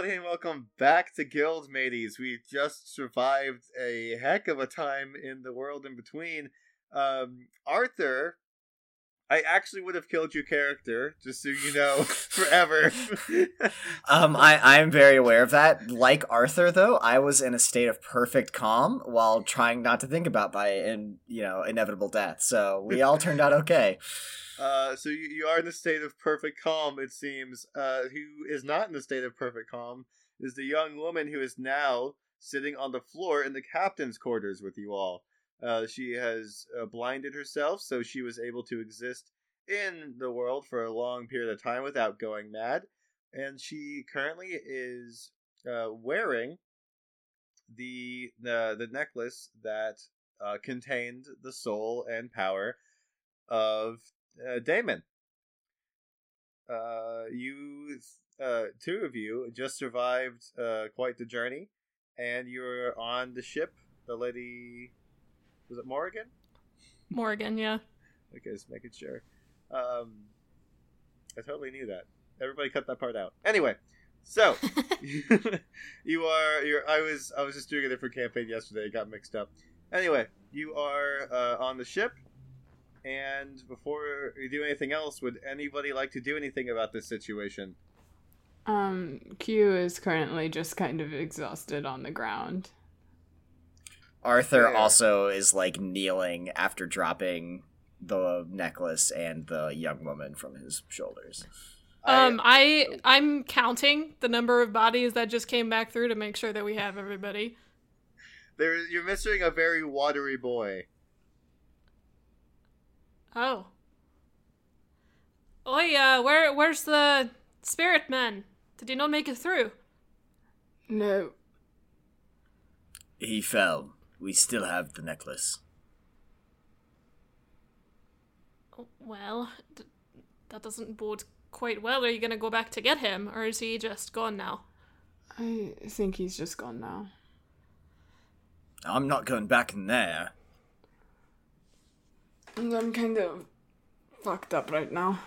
Everybody, and welcome back to Guild Mateys. We just survived a heck of a time in the world in between. Um, Arthur, I actually would have killed your character, just so you know, forever. Um, I I'm very aware of that. Like Arthur, though, I was in a state of perfect calm while trying not to think about my in you know inevitable death. So we all turned out okay. Uh, so you, you are in a state of perfect calm, it seems. Uh, who is not in a state of perfect calm is the young woman who is now sitting on the floor in the captain's quarters with you all. Uh, she has uh, blinded herself, so she was able to exist in the world for a long period of time without going mad. And she currently is uh, wearing the the the necklace that contained the soul and power of uh, Damon. Uh, you, uh, two of you, just survived uh, quite the journey, and you're on the ship. The lady, was it Morgan? Morgan, yeah. Okay, just making sure. Um, I totally knew that. Everybody cut that part out. Anyway, so you are. You're. I was. I was just doing a different campaign yesterday. It got mixed up. Anyway, you are uh, on the ship. And before we do anything else, would anybody like to do anything about this situation? Um, Q is currently just kind of exhausted on the ground. Arthur Yeah. also is like kneeling after dropping the necklace and the young woman from his shoulders. Um, I I'm counting the number of bodies that just came back through to make sure that we have everybody. there, you're missing a very watery boy. Oh. Oi, uh, where where's the spirit man? Did he not make it through? No, He fell. We still have the necklace. Oh, Well, d- that doesn't bode quite well. Are you gonna go back to get him, or is he just gone now? I think he's just gone now. I'm not going back in there. I'm kind of fucked up right now.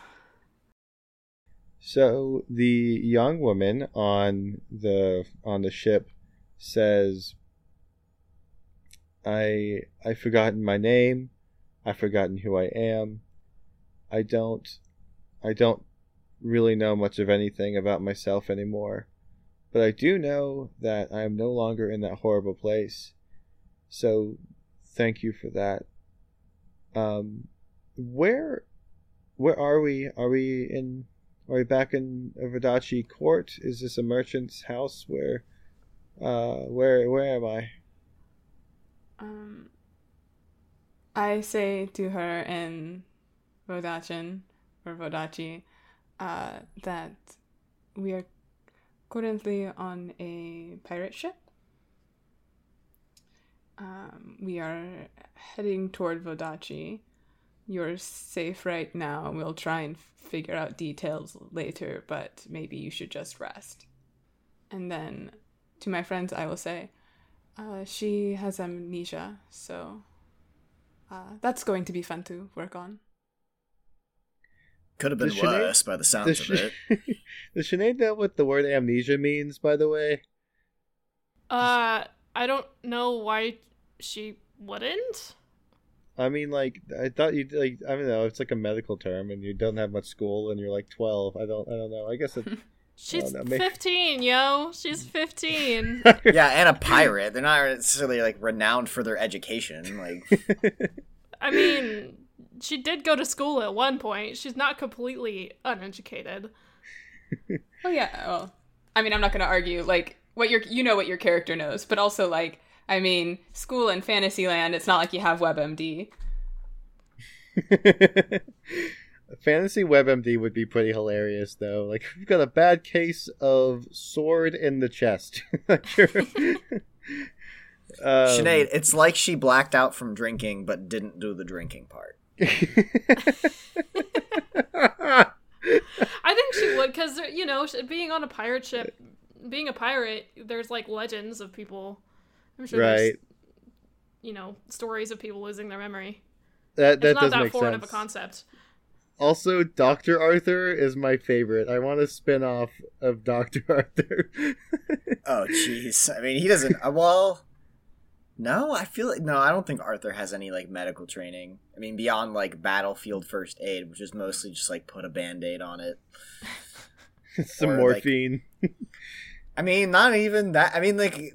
So the young woman on the on the ship says, "I I've forgotten my name. I've forgotten who I am. I don't I don't really know much of anything about myself anymore, but I do know that I am no longer in that horrible place. So thank you for that. Um, where where are we? Are we in are we back in Verdaci Court? Is this a merchant's house? Where, uh, where, where am I? Um, I say to her in Vodachin or Vodachi uh, that we are currently on a pirate ship. Um, we are heading toward Vodachi. You're safe right now. We'll try and figure out details later, but maybe you should just rest. And then to my friends, I will say, Uh, she has amnesia, so uh, that's going to be fun to work on. Could have been Does Sinead- worse by the sounds Does, of Sh- it. Does Sinead know what the word amnesia means, by the way? Uh, I don't know why she wouldn't. I mean, like, I thought you like. I don't know. It's like a medical term, and you don't have much school, and you're like twelve. I don't. I don't know. I guess it. She's no, may- 15, yo. She's 15. yeah, and a pirate. They're not necessarily like renowned for their education. Like, I mean, she did go to school at one point. She's not completely uneducated. Oh yeah. Well, I mean, I'm not going to argue like what your you know what your character knows, but also like I mean, school and Fantasyland. It's not like you have WebMD. Fantasy WebMD would be pretty hilarious, though. Like, you've got a bad case of sword in the chest. Like, um, Sinead, it's like she blacked out from drinking but didn't do the drinking part. I think she would, because, you know, being on a pirate ship, being a pirate, there's like legends of people. I'm sure there's, right. you know, stories of people losing their memory. That that It's not does that make foreign sense. of a concept. Also, Doctor Arthur is my favorite. I want a spin off of Doctor Arthur. Oh, jeez. I mean, he doesn't. Uh, well, no, I feel like no. I don't think Arthur has any like medical training. I mean, beyond like battlefield first aid, which is mostly just like put a band aid on it. Some Or, like- morphine. I mean, not even that. I mean, like,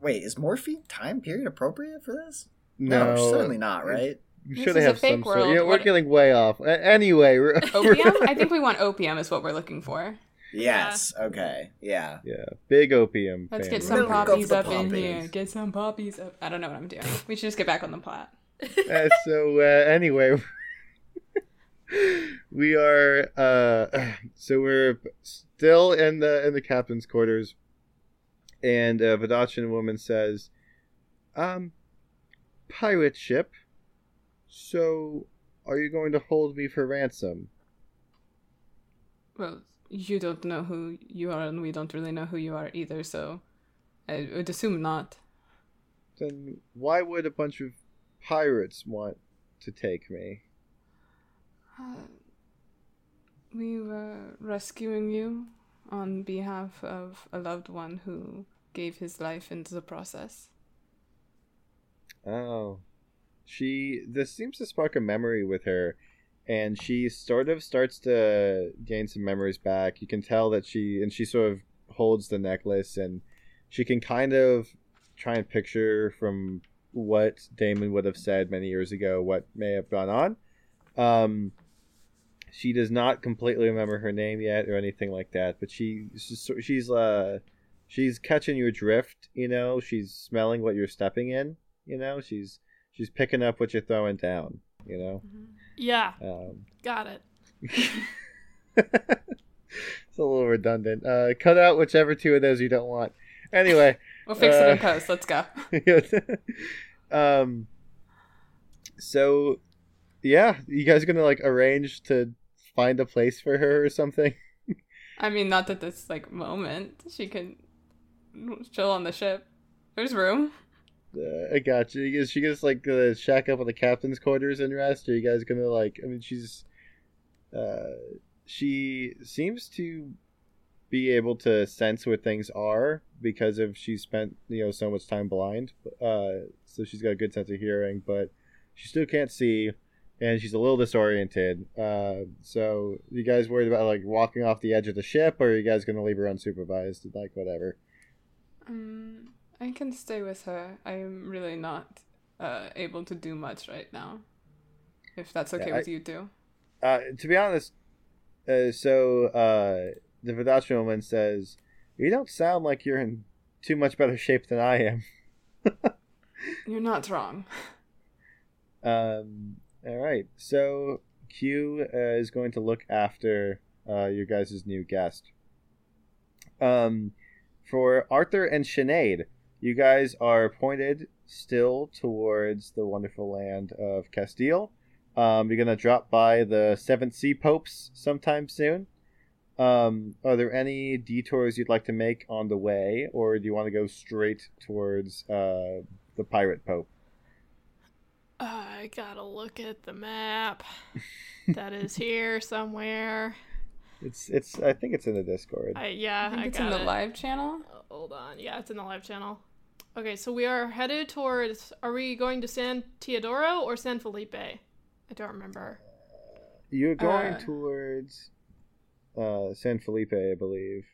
wait, is morphine time period appropriate for this? no, certainly not. Right? You should is a have fake some sort. world. Yeah, we're getting way off. Anyway, Opium? I think we want opium is what we're looking for. Yes. Okay. Yeah. yeah, big opium. Let's fan. get some We're poppies up in here. Get some poppies up. I don't know what I'm doing. We should just get back on the plot. Uh, so uh, anyway, we are uh, so we're still in the in the captain's quarters, and a Vidachan woman says, "Um, pirate ship. So, are you going to hold me for ransom?" Well, you don't know who you are, and we don't really know who you are either, so I would assume not. Then why would a bunch of pirates want to take me? Uh, we were rescuing you on behalf of a loved one who gave his life into the process. Oh. She this seems to spark a memory with her and she sort of starts to gain some memories back. You can tell that she and she sort of holds the necklace and she can kind of try and picture from what Damon would have said many years ago what may have gone on. Um she does not completely remember her name yet or anything like that, but she she's she's uh she's catching your drift, you know, she's smelling what you're stepping in, you know, she's she's picking up what you're throwing down, you know. Yeah, Um, got it. it's a little redundant. Uh, cut out whichever two of those you don't want. Anyway, We'll fix it in Uh, post. Let's go. um, so yeah, you guys gonna like arrange to find a place for her or something? I mean, not that this like moment. She could chill on the ship. There's room. Uh, I got you. Is she just like gonna shack up with the captain's quarters and rest? Or are you guys gonna like? I mean, she's, uh, she seems to be able to sense where things are because of she spent you know so much time blind. Uh, so she's got a good sense of hearing, but she still can't see, and she's a little disoriented. Uh, so you guys worried about like walking off the edge of the ship, or are you guys gonna leave her unsupervised? Like whatever. Um, I can stay with her. I'm really not uh, able to do much right now. If that's okay Yeah, with you two. Uh, to be honest, uh, so uh, the Vidachi woman says, "You don't sound like you're in too much better shape than I am." You're not wrong. Um, all right, so Q uh, is going to look after uh, your guys' new guest. Um, for Arthur and Sinead, you guys are pointed still towards the wonderful land of Castile. Um, you're gonna drop by the Seven Sea Popes sometime soon. Um, are there any detours you'd like to make on the way, or do you want to go straight towards uh, the pirate pope? I gotta look at the map. that is here somewhere. It's it's. I think it's in the Discord. I yeah, I think I it's got in the it. live channel. Hold on. Yeah, it's in the live channel. Okay, so we are headed towards. Are we going to San Teodoro or San Felipe? I don't remember. You're going Uh, towards uh, San Felipe, I believe.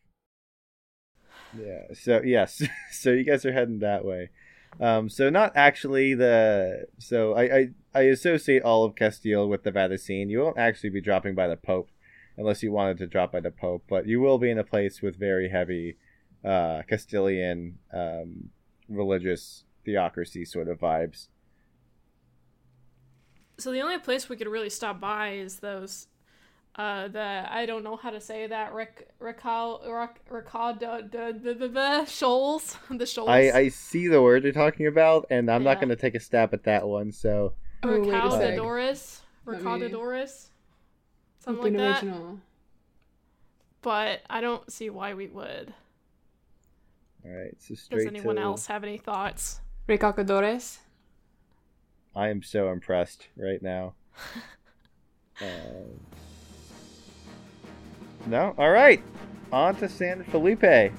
Yeah. So yes. so you guys are heading that way. Um, so not actually the. So I, I I associate all of Castile with the Vatican. You won't actually be dropping by the Pope, unless you wanted to drop by the Pope. But you will be in a place with very heavy uh, Castilian um, religious theocracy sort of vibes. So the only place we could really stop by is those. Uh, the I don't know how to say that. Rec, recall, rec, the, the, the, the, the shoals, the shoals. I, I see the word you're talking about, and I'm not going to take a stab at that one. So Oh, wait a sec. Recaldadoris, Let me Recaldadoris, something Open like that. original. But I don't see why we would. all right. So straight Does anyone to- else have any thoughts? Recalcadores. I am so impressed right now. Um, no, all right. On to San Felipe.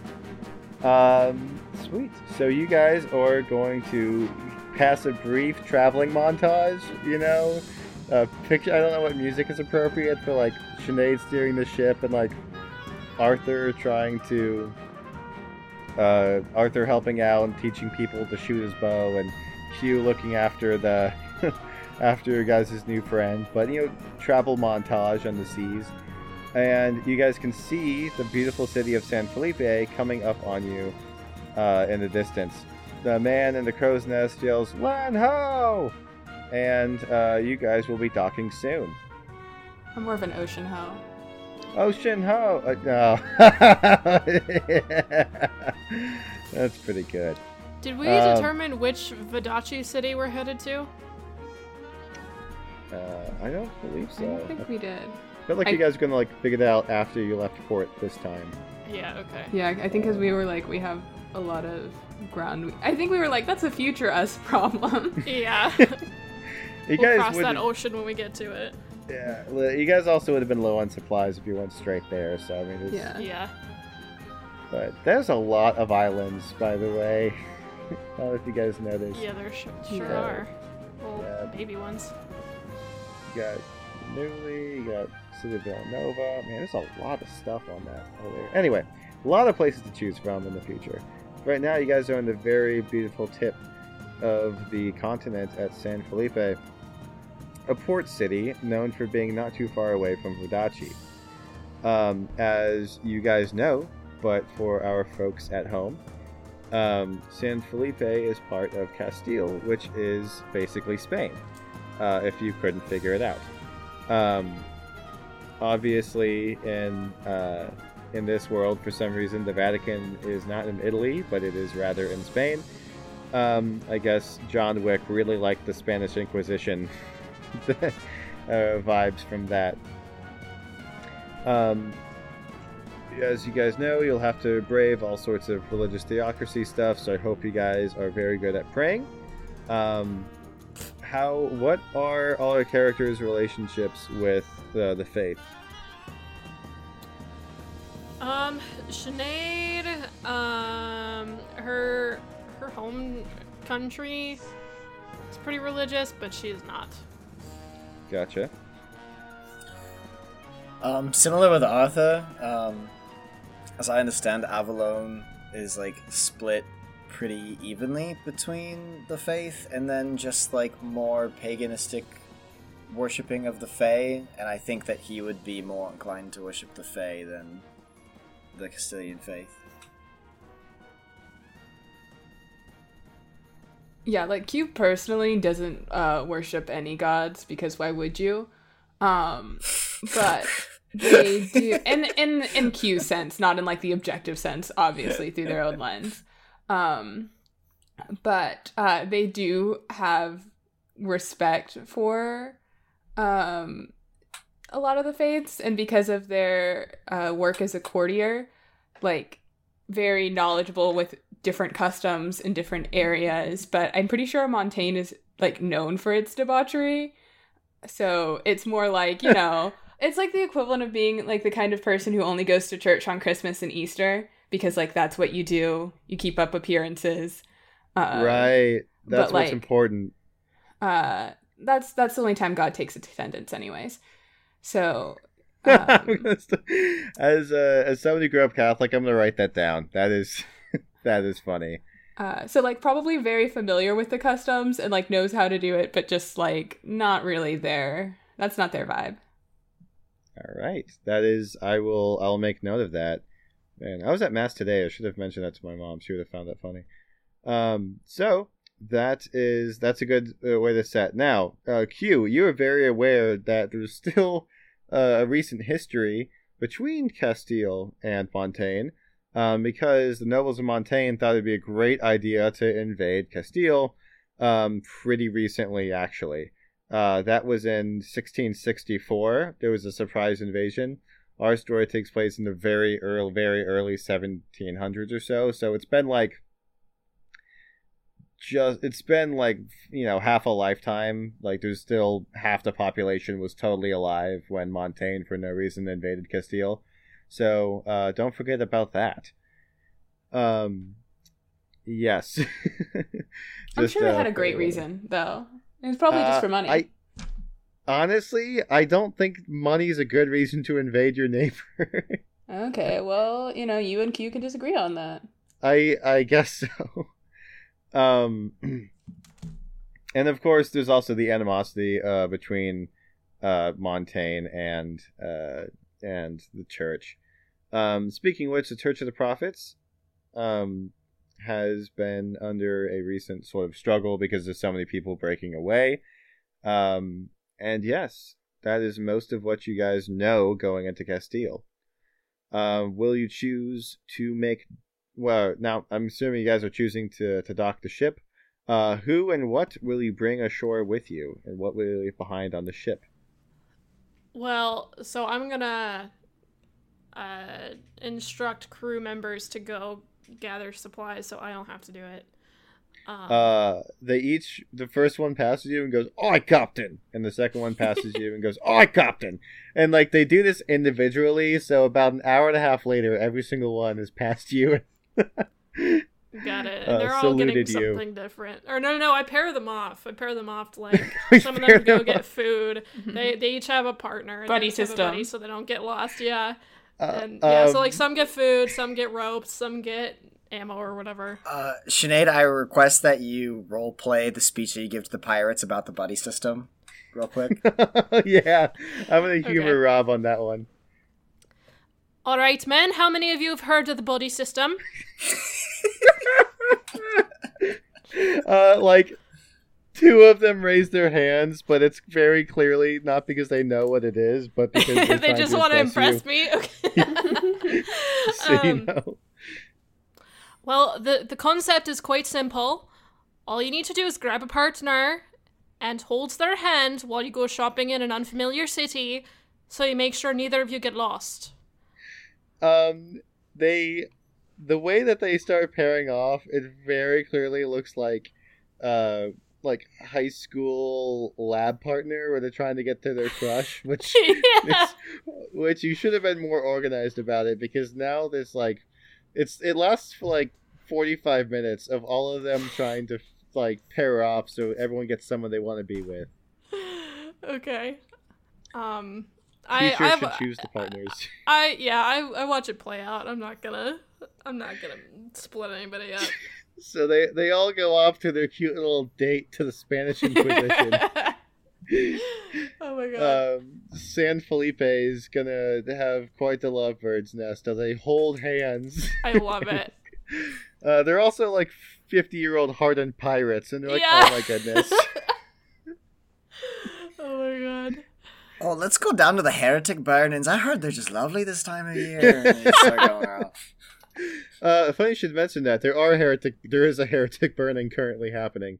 Um, sweet. So you guys are going to pass a brief traveling montage. You know, uh, picture. I don't know what music is appropriate for like Sinead steering the ship and like Arthur trying to. Uh, Arthur helping out and teaching people to shoot his bow, and Q looking after the after guys' new friend. But you know, travel montage on the seas, and you guys can see the beautiful city of San Felipe coming up on you uh, in the distance. The man in the crow's nest yells "Lan ho!" and uh, you guys will be docking soon. I'm more of an ocean ho. Ocean ho! Uh, no. That's pretty good. Did we Um, determine which Vidachi city we're headed to? Uh, I don't believe so. I don't think we did. Felt like I- you guys were gonna like figure that out after you left port this time. Yeah, okay. Yeah, I think because we were like, we have a lot of ground. I think we were like, that's a future us problem. Yeah. You we'll guys cross would, that ocean when we get to it. yeah. You guys also would have been low on supplies if you went straight there. So I mean, it's, yeah. Yeah. But there's a lot of islands, by the way. I don't know if you guys noticed. Yeah, there sh- sure Yeah. are. Well, Yeah. baby ones. You got Newly, you got City of Villanova. Man, there's a lot of stuff on that. Anyway, a lot of places to choose from in the future. Right now, you guys are on the very beautiful tip of the continent at San Felipe, a port city known for being not too far away from Vudachi. Um, as you guys know, but for our folks at home, um, San Felipe is part of Castile, which is basically Spain uh, if you couldn't figure it out. Um, obviously, in uh, in this world, for some reason, the Vatican is not in Italy, but it is rather in Spain. Um, I guess John Wick really liked the Spanish Inquisition uh, vibes from that. Um, as you guys know, you'll have to brave all sorts of religious theocracy stuff. So I hope you guys are very good at praying. Um, how what are all our characters' relationships with uh, the faith? Um, Sinead, um, her her home country is pretty religious, but she is not. Gotcha. Um, similar with Arthur, um, as I understand, Avalon is like split pretty evenly between the faith and then just like more paganistic worshipping of the Fae, and I think that he would be more inclined to worship the Fae than the Castilian faith. Yeah, like Q personally doesn't uh, worship any gods because why would you? Um, but they do, in in in Q sense, not in like the objective sense, obviously through their own lens. Um, but uh, they do have respect for um a lot of the faiths, and because of their uh, work as a courtier, like very knowledgeable with different customs in different areas. But I'm pretty sure Montaigne is like known for its debauchery. So it's more like, you know, it's like the equivalent of being like the kind of person who only goes to church on Christmas and Easter because like that's what you do. You keep up appearances. Uh, right. That's but, what's like, important. Uh, that's that's the only time God takes attendance, anyways. So um, as uh, as somebody who grew up Catholic, I'm gonna write that down. That is that is funny. Uh, so like probably very familiar with the customs and like knows how to do it, but just like not really there. That's not their vibe. All right, that is. I will. I'll make note of that. Man, I was at mass today. I should have mentioned that to my mom. She would have found that funny. Um, so that is that's a good uh, way to set. Now, uh, Q, you are very aware that there's still uh, a recent history between Castile and Montaigne, um, because the nobles of Montaigne thought it'd be a great idea to invade Castile, um, pretty recently actually. Uh, that was in 1664. There was a surprise invasion. Our story takes place in the very early, very early 1700s or so. So it's been like just it's been like you know half a lifetime. Like there's still half the population was totally alive when Montaigne for no reason invaded Castile. So uh, don't forget about that. Um, yes. I'm Just, sure they uh, had a great reason though. It was probably just Uh, for money. I honestly, I don't think money is a good reason to invade your neighbor. Okay, well, you know, you and Q can disagree on that. I I guess so. Um, and of course, there's also the animosity uh, between uh, Montaigne and uh, and the church. Um, speaking of which, the Church of the Prophets um, has been under a recent sort of struggle because there's so many people breaking away. Um, and yes, that is most of what you guys know going into Castile. Um, will you choose to make well, now I'm assuming you guys are choosing to, to dock the ship. Uh, who and what will you bring ashore with you, and what will you leave behind on the ship? Well, so I'm gonna uh, instruct crew members to go gather supplies, so I don't have to do it. Um, Uh, they each the first one passes you and goes, "Oi, captain," and the second one passes you and goes, "Oi, captain," and like they do this individually. So about an hour and a half later, every single one is past you. got it. uh, And they're all getting saluted you. something different. Or no, no, no, I pair them off. I pair them off to like some of pair them go them get off. food. They they each have a partner. and Buddy each have a system. buddy so they don't get lost. Yeah. Uh, And yeah, so um, like some get food, some get ropes, some get ammo or whatever. Uh, Sinead, I request that you role play the speech that you give to the pirates about the buddy system, real quick. yeah, I'm gonna humor Okay. Rob on that one. All right, men. How many of you have heard of the buddy system? uh, like two of them raise their hands, but it's very clearly not because they know what it is, but because they're they trying just to want to impress impress me. Okay. you. so you Um, know. Well, the the concept is quite simple. All you need to do is grab a partner and hold their hand while you go shopping in an unfamiliar city, so you make sure neither of you get lost. Um, they the way that they start pairing off, it very clearly looks like, uh, like high school lab partner where they're trying to get to their crush, which yeah. is, which you should have been more organized about it because now there's like, it's it lasts for like forty five minutes of all of them trying to like pair off so everyone gets someone they want to be with. okay. Um, I Teachers I've, should choose the partners. I yeah I I watch it play out. I'm not gonna I'm not gonna split anybody up. So they they all go off to their cute little date to the Spanish Inquisition. Oh my god. um, San Felipe is gonna have quite the lovebirds nest as they hold hands. I love it. Uh, they're also like fifty year old hardened pirates, and they're like, Yeah. oh my goodness. oh my god. oh, let's go down to the heretic burnings. I heard they're just lovely this time of year. And they start going off. Uh, funny you should mention that there are heretic. There is a heretic burning currently happening.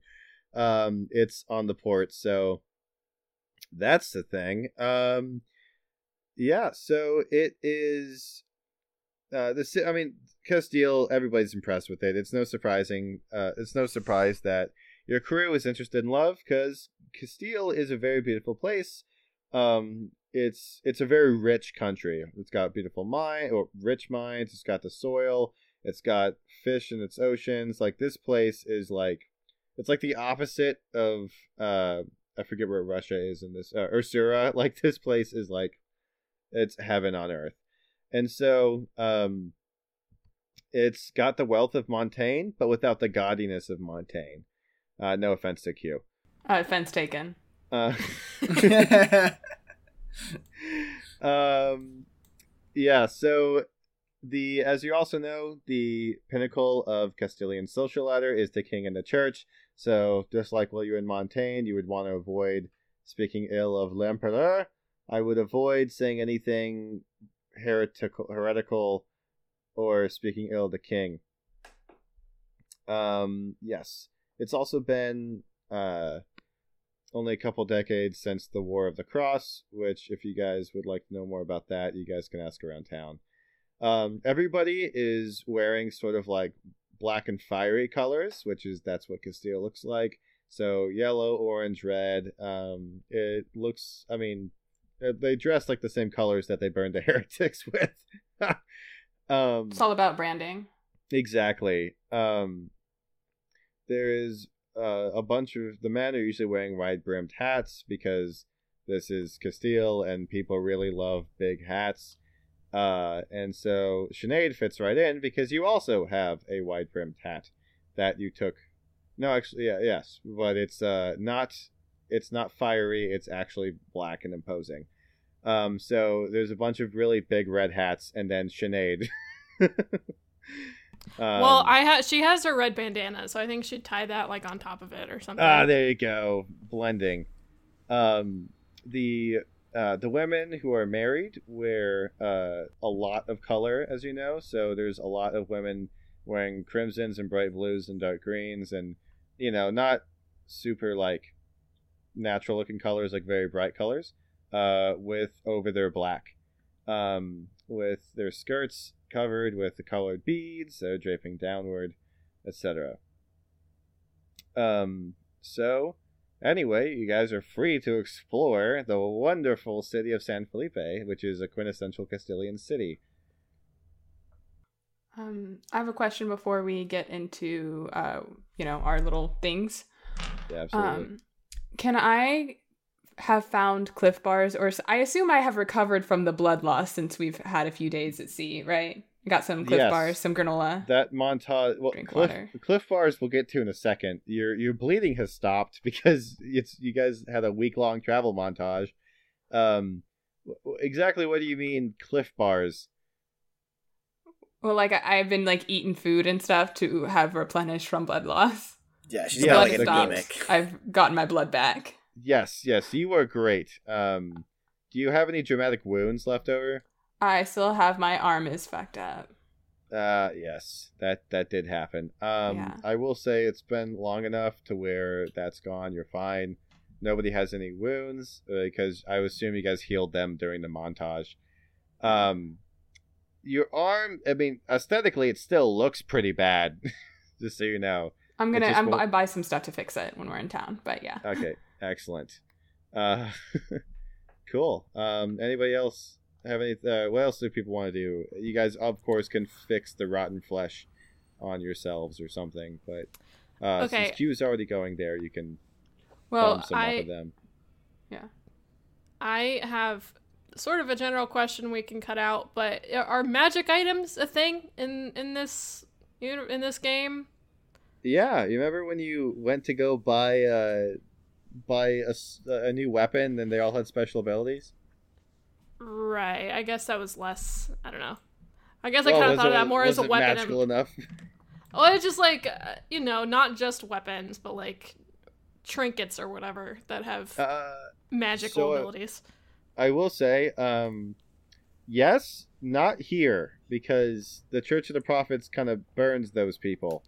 Um, it's on the port, so that's the thing. Um, yeah, so it is. Uh, ci- I mean, Castile. Everybody's impressed with it. It's no surprising. Uh, it's no surprise that your crew is interested in love because Castile is a very beautiful place. Um, it's it's a very rich country. It's got beautiful mine or rich mines. It's got the soil. It's got fish in its oceans. Like this place is like, it's like the opposite of uh, I forget where Russia is in this uh, Ursura. Like this place is like, it's heaven on earth, and so um, it's got the wealth of Montaigne, but without the gaudiness of Montaigne. Uh, no offense to Q. Uh, offense taken. Uh, um, yeah. So the as you also know, the pinnacle of Castilian social ladder is the king and the church. So just like while you're in Montaigne, you would want to avoid speaking ill of l'empereur. I would avoid saying anything heretical, heretical, or speaking ill of the king. Um, yes, it's also been uh only a couple decades since the War of the Cross, which, if you guys would like to know more about that, you guys can ask around town. Um, everybody is wearing sort of like black and fiery colors, which is that's what Castile looks like. So yellow, orange, red. Um, it looks. I mean, uh, they dress like the same colors that they burned the heretics with. um, It's all about branding. Exactly. Um, there is uh, a bunch of the men are usually wearing wide brimmed hats because this is Castile and people really love big hats. Uh, and so Sinead fits right in because you also have a wide brimmed hat that you took. No, actually, yeah, yes, but it's uh not it's not fiery. It's actually black and imposing. Um, so there's a bunch of really big red hats, and then Sinead. Um, well, I ha- she has her red bandana, so I think she'd tie that like on top of it or something. Ah, there you go, blending. Um, the uh, the women who are married wear uh, a lot of color, as you know. So there's a lot of women wearing crimsons and bright blues and dark greens, and you know, not super like natural looking colors, like very bright colors, uh, with over their black, um, with their skirts covered with the colored beads, so draping downward, etc. Um, so, anyway, you guys are free to explore the wonderful city of San Felipe, which is a quintessential Castilian city. Um, I have a question before we get into, uh, you know, our little things. Yeah, absolutely. Um, can I have found cliff bars, or I assume I have recovered from the blood loss since we've had a few days at sea, right? I got some cliff Yes. bars, some granola. that montage, well, Drink cliff, water. cliff bars we'll get to in a second. Your your bleeding has stopped because it's you guys had a week long travel montage. Um, w- exactly what do you mean cliff bars? well, like I- I've been like eating food and stuff to have replenished from blood loss. Yeah, she's Yeah, like the stopped. anemic. I've gotten my blood back. Yes, yes, you were great. Um, do you have any dramatic wounds left over? I still have my arm is fucked up. Uh, yes, that that did happen. Um, Yeah. I will say it's been long enough to where that's gone. You're fine. Nobody has any wounds uh, because I assume you guys healed them during the montage. Um, your arm. I mean, aesthetically, it still looks pretty bad. Just so you know. I'm gonna I'm, I buy some stuff to fix it when we're in town. But yeah. Okay, excellent. Uh, cool. Um, anybody else have any? Uh, what else do people want to do? You guys, of course, can fix the rotten flesh on yourselves or something. But uh, Okay. since Q's already going there, you can Well, some off I- of them. I have sort of a general question we can cut out, but are magic items a thing in in this in this game? Yeah, you remember when you went to go buy uh, buy a, a new weapon and they all had special abilities? Right. I guess that was less. I don't know. I guess I Well, kind of thought of that more as a it weapon. Magical and- enough. Oh, it's just like uh, you know, not just weapons, but like trinkets or whatever that have Uh, magical so, uh, abilities. I will say, um, yes, not here because the Church of the Prophets kind of burns those people.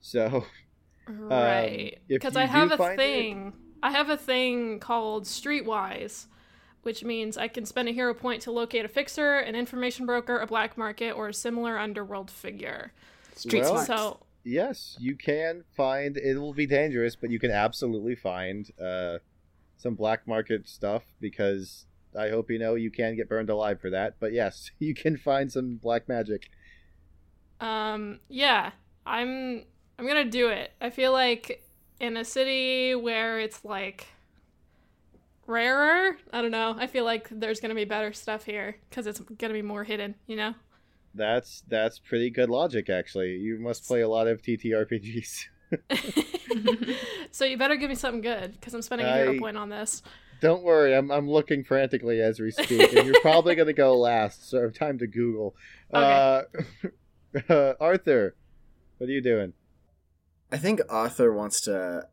So Right. Because you I have a find it- thing. I have a thing called Streetwise, which means I can spend a hero point to locate a fixer, an information broker, a black market, or a similar underworld figure. Street Well. So Yes, you can find. It will be dangerous, but you can absolutely find uh, some black market stuff because I hope you know you can get burned alive for that. But yes, you can find some black magic. Um, yeah, I'm I'm gonna do it. I feel like in a city where it's like rarer, I don't know. I feel like there's gonna be better stuff here because it's gonna be more hidden. You know. That's that's pretty good logic, actually. You must play a lot of TTRPGs. so you better give me something good because I'm spending a hero I- point on this. Don't worry, I'm I'm looking frantically as we speak, and you're probably gonna go last. So I have time to Google. Uh, uh, Arthur, what are you doing? I think Arthur wants to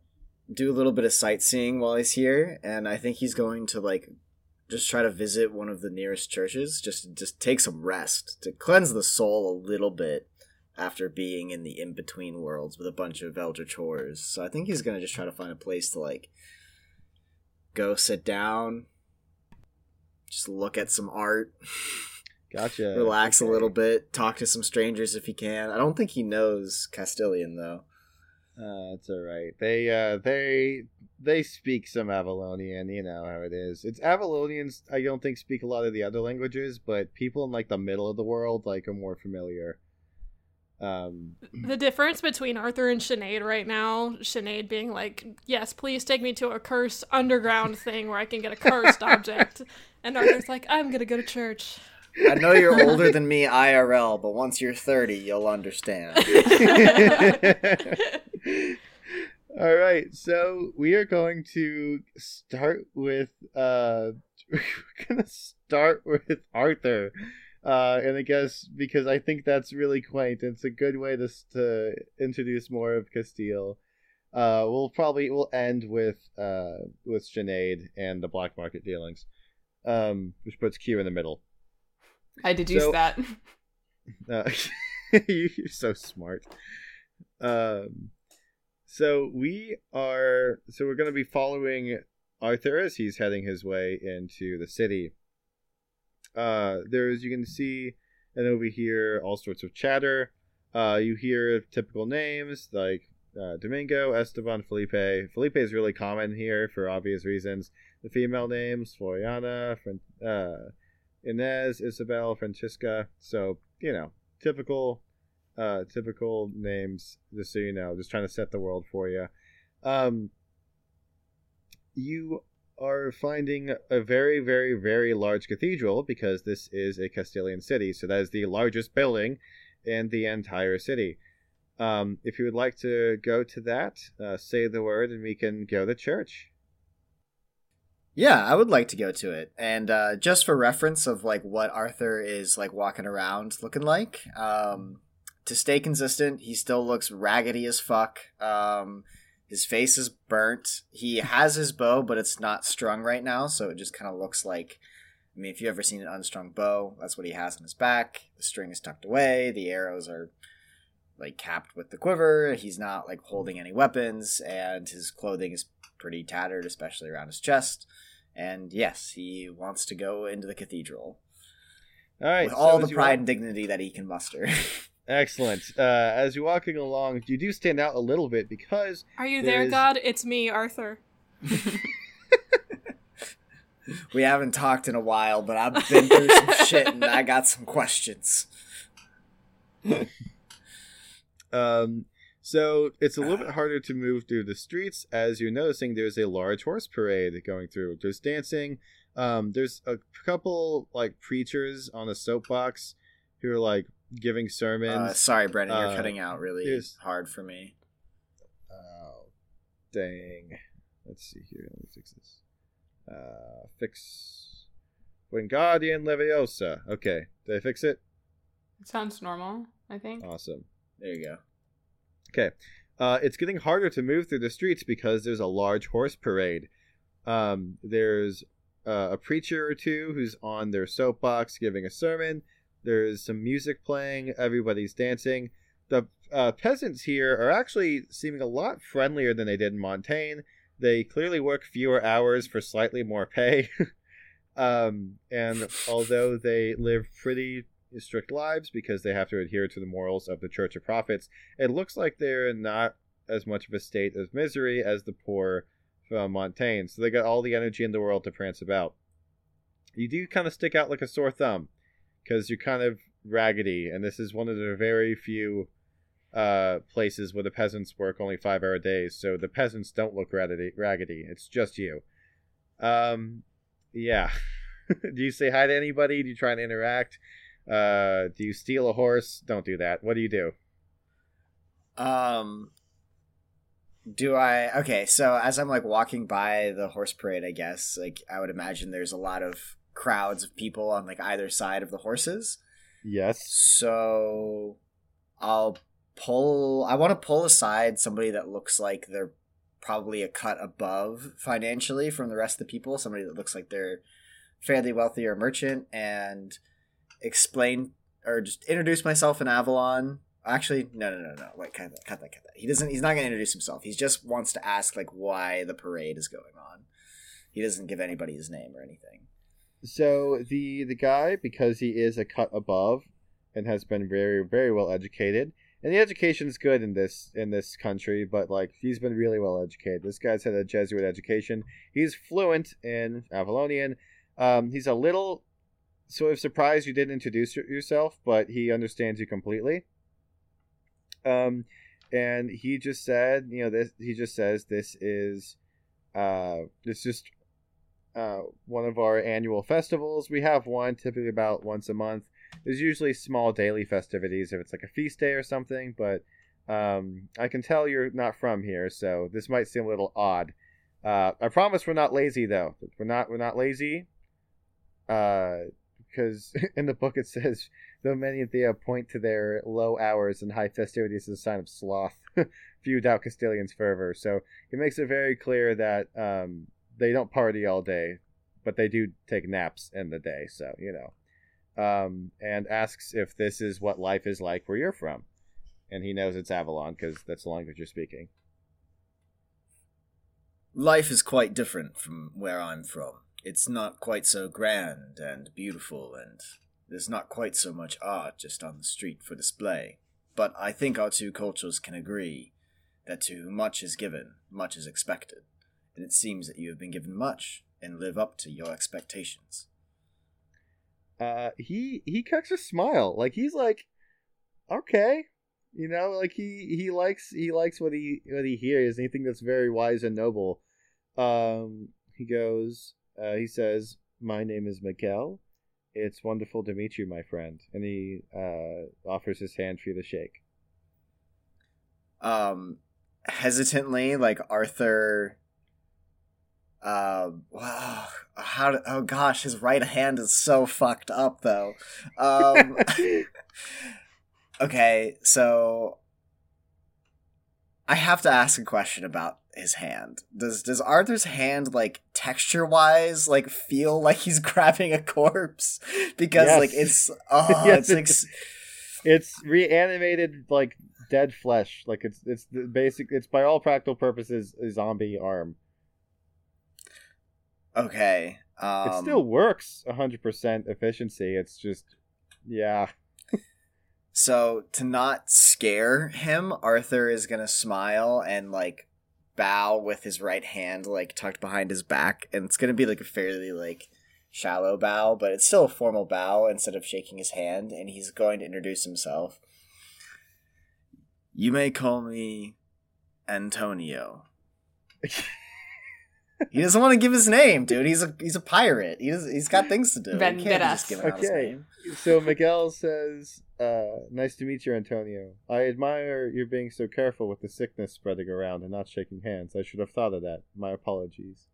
do a little bit of sightseeing while he's here, and I think he's going to like just try to visit one of the nearest churches, just just take some rest to cleanse the soul a little bit after being in the in between worlds with a bunch of elder chores. So I think he's gonna just try to find a place to like go sit down, just look at some art. Gotcha. relax a little bit, talk to some strangers if he can. I don't think he knows Castilian though. Uh, it's all right. They uh they they speak some Avalonian. You know how it is. It's Avalonians. I don't think speak a lot of the other languages, but people in like the middle of the world like are more familiar. Um, The difference between Arthur and Sinead right now, Sinead being like, "Yes, please take me to a cursed underground thing where I can get a cursed object," and Arthur's like, "I'm gonna go to church." I know you're older than me IRL, but once you're 30, you'll understand. All right, so we are going to start with uh we're gonna start with Arthur. Uh and I guess because I think that's really quaint, and it's a good way to to introduce more of Castile. Uh we'll probably we'll end with uh with Sinead and the black market dealings. Um which puts Q in the middle. I deduced So- that. Uh, you're so smart. Um, so we are. So we're going to be following Arthur as he's heading his way into the city. Uh, there's you can see, and over here, all sorts of chatter. Uh, you hear typical names like uh, Domingo, Esteban, Felipe. Felipe is really common here for obvious reasons. The female names: Floriana, Fran- uh, Inez, Isabel, Francisca. So you know, typical, uh, typical names. Just so you know, just trying to set the world for you. Um, you are finding a very, very, very large cathedral because this is a Castilian city. So that is the largest building in the entire city. Um, if you would like to go to that, uh, say the word, and we can go to church. Yeah, I would like to go to it. And uh, just for reference of like what Arthur is like walking around looking like, um, to stay consistent, he still looks raggedy as fuck. Um, his face is burnt. He has his bow, but it's not strung right now, so it just kind of looks like. I mean, if you've ever seen an unstrung bow, that's what he has on his back. The string is tucked away. The arrows are like capped with the quiver. He's not like holding any weapons, and his clothing is pretty tattered, especially around his chest. And yes, he wants to go into the cathedral All right, with so all the pride walk- and dignity that he can muster. Excellent. Uh, as you're walking along, you do stand out a little bit because Are you There there, is- God? It's me, Arthur. we haven't talked in a while, but I've been through some shit and I got some questions. Um, so it's a little bit harder to move through the streets as you're noticing there's a large horse parade going through. There's dancing. Um, there's a couple like preachers on a soapbox who are like giving Uh, sermons. sorry, Brennan, you're Uh, cutting out really there's- hard for me. oh, dang. Let's see here. Let me fix this. Uh, fix Wingardium Leviosa. Okay, did I fix it? it? Sounds normal, I think. Awesome. There you go. Okay. Uh, it's getting harder to move through the streets because there's a large horse parade. Um, there's uh, a preacher or two who's on their soapbox giving a sermon. There's some music playing. Everybody's dancing. The uh, peasants here are actually seeming a lot friendlier than they did in Montaigne. They clearly work fewer hours for slightly more pay. Um, and although they live pretty strict lives because they have to adhere to the morals of the Church of Prophets, it looks like they're not as much of a state of misery as the poor from Montaigne. So they got all the energy in the world to prance about. You do kind of stick out like a sore thumb because you're kind of raggedy, and this is one of the very few uh, places where the peasants work only five hour days. So the peasants don't look raggedy. raggedy. It's just you. Um, yeah. do you say hi to anybody? Do you try and interact? Uh, do you steal a horse? Don't do that. What do you do? Um, do I? Okay, so as I'm like walking by the horse parade, I guess like I would imagine there's a lot of crowds of people on like either side of the horses. Yes. So I'll pull. I want to pull aside somebody that looks like they're probably a cut above financially from the rest of the people. Somebody that looks like they're fairly wealthy or merchant, and explain or just introduce myself in Avalon. Actually, no, no, no, no. Wait, cut that, cut that, cut that. He doesn't. He's not going to introduce himself. He just wants to ask like why the parade is going on. He doesn't give anybody his name or anything. So the the guy, because he is a cut above and has been very very well educated, and the education's good in this in this country, but like he's been really well educated. This guy's had a Jesuit education. He's fluent in Avalonian. Um, he's a little sort of surprised you didn't introduce yourself, but he understands you completely. Um, and he just said, you know, this. He just says this is, uh, it's just uh, one of our annual festivals. We have one typically about once a month. There's usually small daily festivities if it's like a feast day or something, but um, I can tell you're not from here, so this might seem a little odd. Uh, I promise we're not lazy though. We're not we're not lazy. Uh, because in the book it says though many of Théah point to their low hours and high festivities as a sign of sloth, few doubt Castillian's fervor. So it makes it very clear that um, they don't party all day, but they do take naps in the day. So you know, um, and asks if this is what life is like where you're from, and he knows it's Avalon because that's the language you're speaking. Life is quite different from where I'm from. It's not quite so grand and beautiful, and there's not quite so much art just on the street for display. But I think our two cultures can agree that to much is given, much is expected, and it seems that you have been given much and live up to your expectations uh, he he cracks a smile. Like he's like, okay, you know, like he he likes he likes what he what he hears, and he thinks that's very wise and noble. Um, he goes, uh, he says, "My name is Miguel. It's wonderful to meet you, my friend." And he uh, offers his hand for you to shake. Um, hesitantly, like Arthur um wow how oh gosh his right hand is so fucked up though. Um okay so i have to ask a question about his hand. Does does arthur's hand like texture wise like feel like he's grabbing a corpse? Because yes. like it's oh yes, it's like it's reanimated like dead flesh. Like it's it's the basic it's by all practical purposes a zombie arm Okay. Um, it still works 100% efficiency. It's just, yeah. so to not scare him, Arthur is going to smile and like bow with his right hand like tucked behind his back. And it's going to be like a fairly like shallow bow, but it's still a formal bow instead of shaking his hand. And he's going to introduce himself. You may call me Antonio. he doesn't want to give his name, dude. He's a he's a pirate. He's he's got things to do. Vendetta. Okay, so Miguel says, uh, "Nice to meet you, Antonio. I admire your being so careful with the sickness spreading around and not shaking hands. I should have thought of that. My apologies."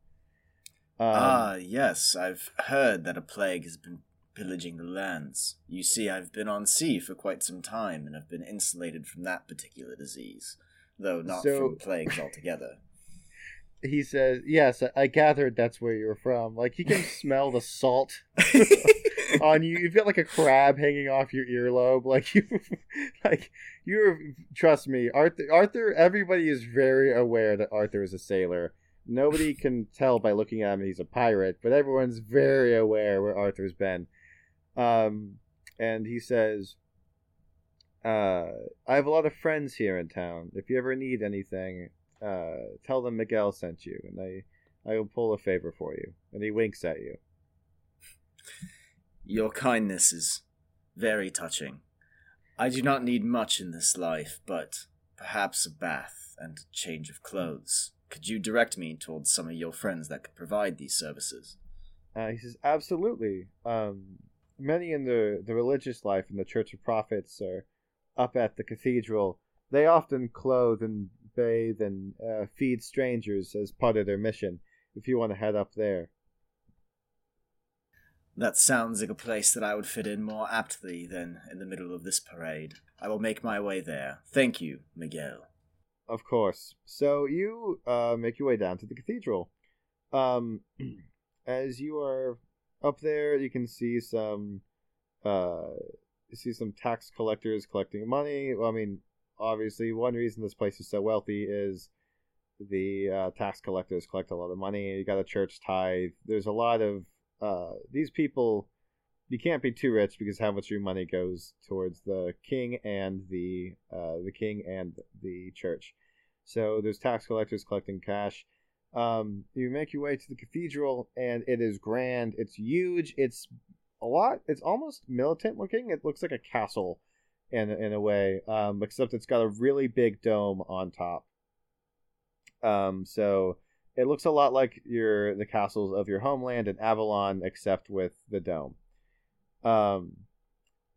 Um, ah, yes, I've heard that a plague has been pillaging the lands. You see, I've been on sea for quite some time and have been insulated from that particular disease, though not so, from plagues altogether he says, "Yes, I gathered that's where you're from." Like he can smell the salt on you. You've got like a crab hanging off your earlobe. Like you, like you're. Trust me, Arthur. Arthur. Everybody is very aware that Arthur is a sailor. Nobody can tell by looking at him he's a pirate, but everyone's very aware where Arthur's been. Um, and he says, uh, I have a lot of friends here in town. If you ever need anything, uh, tell them Miguel sent you, and I, I will pull a favor for you. And he winks at you. Your kindness is very touching. I do not need much in this life, but perhaps a bath and a change of clothes. Could you direct me towards some of your friends that could provide these services? Uh, he says, absolutely. Um, many in the, the religious life in the Church of Prophets are up at the cathedral. They often clothe and bathe and uh, feed strangers as part of their mission. If you want to head up there, that sounds like a place that I would fit in more aptly than in the middle of this parade. I will make my way there. Thank you, Miguel. Of course. So you uh, make your way down to the cathedral. Um, as you are up there, you can see some uh, see some tax collectors collecting money. Well, I mean, obviously, one reason this place is so wealthy is the uh, tax collectors collect a lot of money. You got a church tithe. There's a lot of uh, these people. You can't be too rich because how much your money goes towards the king and the uh, the king and the church. So there's tax collectors collecting cash. Um, you make your way to the cathedral, and it is grand. It's huge. It's a lot. It's almost militant looking. It looks like a castle in in a way, um, except it's got a really big dome on top. Um, so it looks a lot like your the castles of your homeland in Avalon, except with the dome. Um,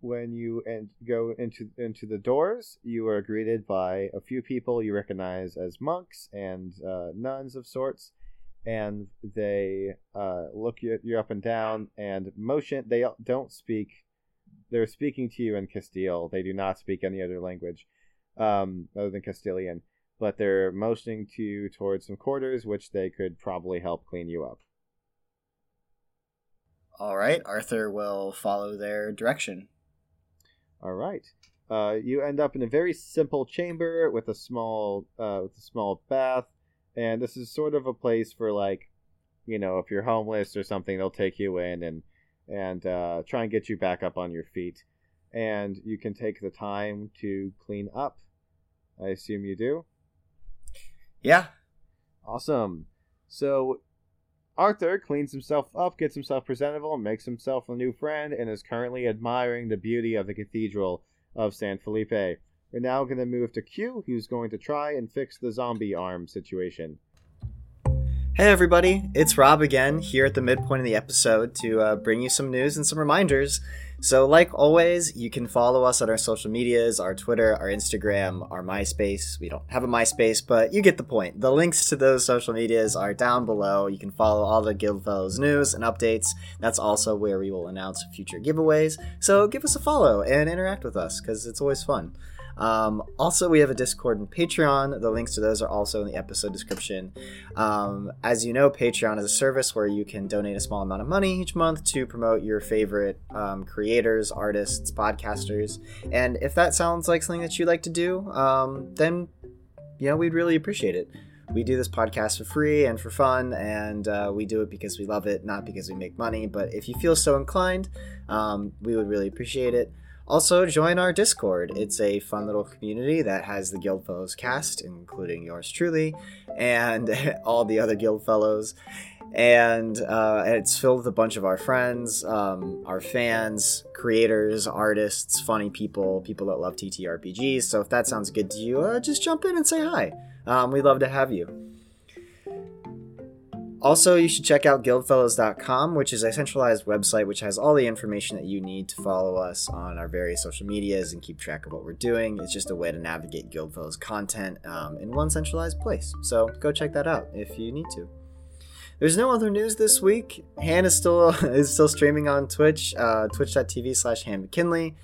when you and go into into the doors, you are greeted by a few people you recognize as monks and uh, nuns of sorts, and they uh, look you, you up and down and motion. They don't speak. They're speaking to you in Castille. They do not speak any other language um, other than Castillian but they're motioning to you towards some quarters, which they could probably help clean you up. All right, Arthur will follow their direction. All right. Uh, you end up in a very simple chamber with a small uh, with a small bath, and this is sort of a place for like, you know, if you're homeless or something, they'll take you in and and uh, try and get you back up on your feet, and you can take the time to clean up. I assume you do. Yeah. Awesome. So Arthur cleans himself up, gets himself presentable, makes himself a new friend, and is currently admiring the beauty of the Cathedral of San Felipe. We're now going to move to Q, who's going to try and fix the zombie arm situation. Hey everybody, it's Rob again here at the midpoint of the episode to uh, bring you some news and some reminders. So, like always, you can follow us on our social medias our Twitter, our Instagram, our MySpace. We don't have a MySpace, but you get the point. The links to those social medias are down below. You can follow all the Guildfellows news and updates. That's also where we will announce future giveaways. So, give us a follow and interact with us because it's always fun. Um, also, we have a Discord and Patreon. The links to those are also in the episode description. Um, as you know, Patreon is a service where you can donate a small amount of money each month to promote your favorite um, creators, artists, podcasters. And if that sounds like something that you'd like to do, um, then you know we'd really appreciate it. We do this podcast for free and for fun, and uh, we do it because we love it, not because we make money. But if you feel so inclined, um, we would really appreciate it. Also, join our Discord. It's a fun little community that has the Guildfellows cast, including yours truly, and all the other Guildfellows. And uh, it's filled with a bunch of our friends, um, our fans, creators, artists, funny people, people that love TTRPGs. So if that sounds good to you, uh, just jump in and say hi. Um, we'd love to have you. Also, you should check out guildfellows.com, which is a centralized website which has all the information that you need to follow us on our various social medias and keep track of what we're doing. It's just a way to navigate Guildfellows content um, in one centralized place. So go check that out if you need to. There's no other news this week. Han is still is still streaming on Twitch, uh, twitch.tv slash Han McKinley.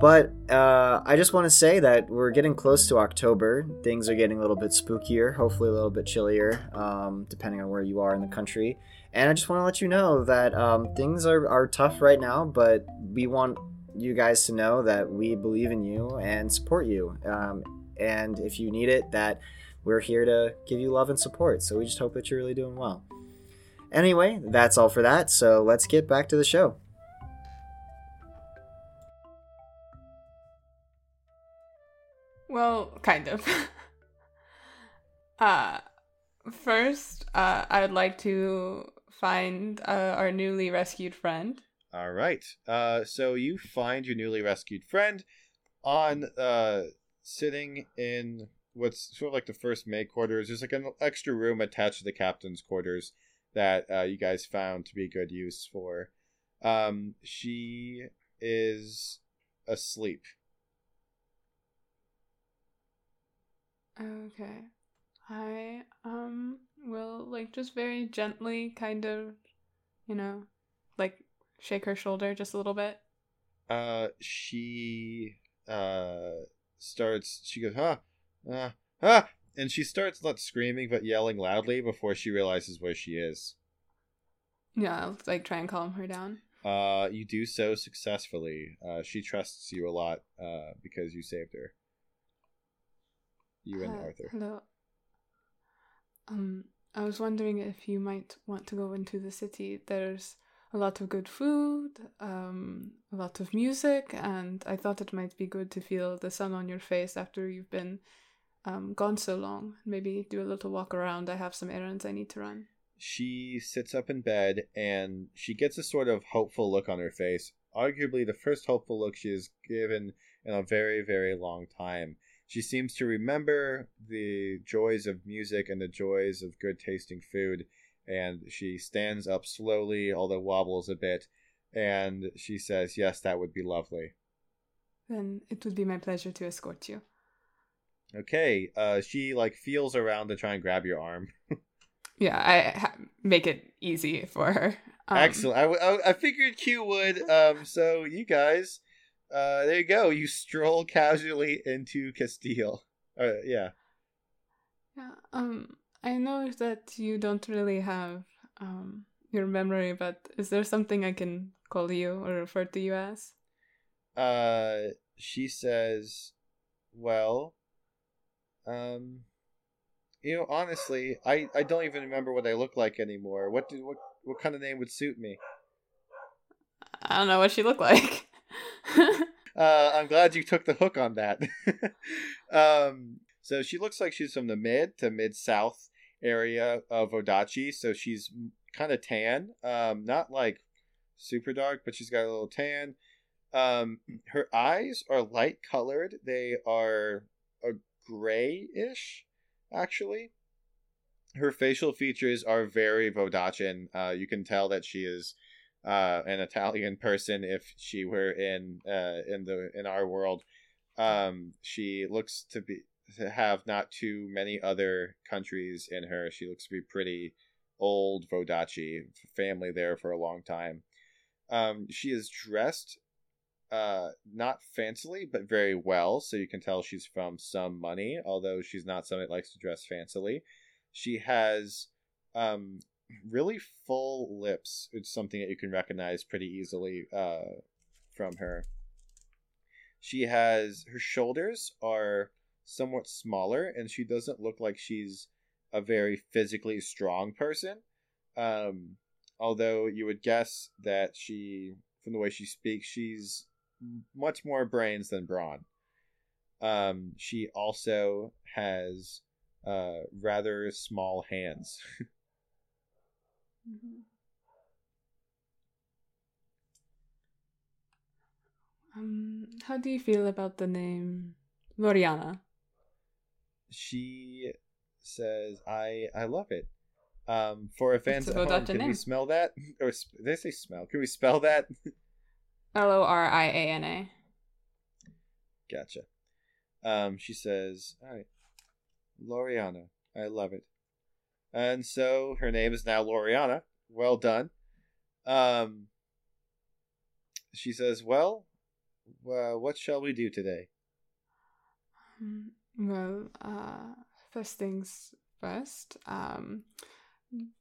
But uh, I just want to say that we're getting close to October. Things are getting a little bit spookier, hopefully a little bit chillier, um, depending on where you are in the country. And I just want to let you know that um, things are, are tough right now, but we want you guys to know that we believe in you and support you. Um, and if you need it, that we're here to give you love and support. So we just hope that you're really doing well. Anyway, that's all for that. So let's get back to the show. Well, kind of. uh, first, uh, I would like to find uh, our newly rescued friend. All right. Uh, so you find your newly rescued friend on uh, sitting in what's sort of like the first maid quarters. There's like an extra room attached to the captain's quarters that uh, you guys found to be good use for. Um, she is asleep. Okay. I um will like just very gently kind of you know like shake her shoulder just a little bit. Uh she uh starts she goes, huh, uh, huh and she starts not screaming but yelling loudly before she realizes where she is. Yeah, I'll like try and calm her down. Uh you do so successfully. Uh she trusts you a lot uh because you saved her. You and Uh, Arthur. Hello. Um, I was wondering if you might want to go into the city. There's a lot of good food, um, a lot of music, and I thought it might be good to feel the sun on your face after you've been um, gone so long. Maybe do a little walk around. I have some errands I need to run. she sits up in bed and she gets a sort of hopeful look on her face. Arguably, the first hopeful look she has given in a very, very long time. She seems to remember the joys of music and the joys of good tasting food, and she stands up slowly, although wobbles a bit, and she says, Yes, that would be lovely. Then it would be my pleasure to escort you. Okay, uh, she like feels around to try and grab your arm. Yeah, I ha- make it easy for her. Um, Excellent. I, w- I- I figured Q would. Um, so you guys, uh, there you go. You stroll casually into Castille. Uh, yeah. Yeah. Um, I know that you don't really have um your memory, but is there something I can call you or refer to you as? Uh, she says, "Well, um, you know, honestly, I, I don't even remember what I look like anymore. What do what what kind of name would suit me? I don't know what she looked like. Uh, I'm glad you took the hook on that. um, so she looks like she's from the mid to mid south area of Vodacce. So she's kind of tan, um, not like super dark, but she's got a little tan. Um, her eyes are light colored. They are a grayish, actually. Her facial features are very Vodachin. Uh, you can tell that she is uh, an Italian person if she were in uh, in the in our world. Um, she looks to be to have not too many other countries in her. She looks to be pretty old Vodacci family there for a long time. Um, she is dressed uh not fancily but very well so you can tell she's from some money although she's not somebody that likes to dress fancily she has um really full lips. It's something that you can recognize pretty easily uh, from her. She has her shoulders are somewhat smaller, and she doesn't look like she's a very physically strong person. Um, although you would guess that she, from the way she speaks, she's much more brains than brawn. Um, she also has uh, rather small hands. Mhm. Um, how do you feel about the name Loriana? she says, "I I love it." Um, for a fans It's at home, Vodata can we smell that? Or sp- they say smell? Can we spell that? L O R I A N A. gotcha. Um, she says, "All right, Loriana, I love it." And so her name is now Loriana. Well done. Um, she says, "Well, uh, what shall we do today?" Um, Well, uh, first things first. Um,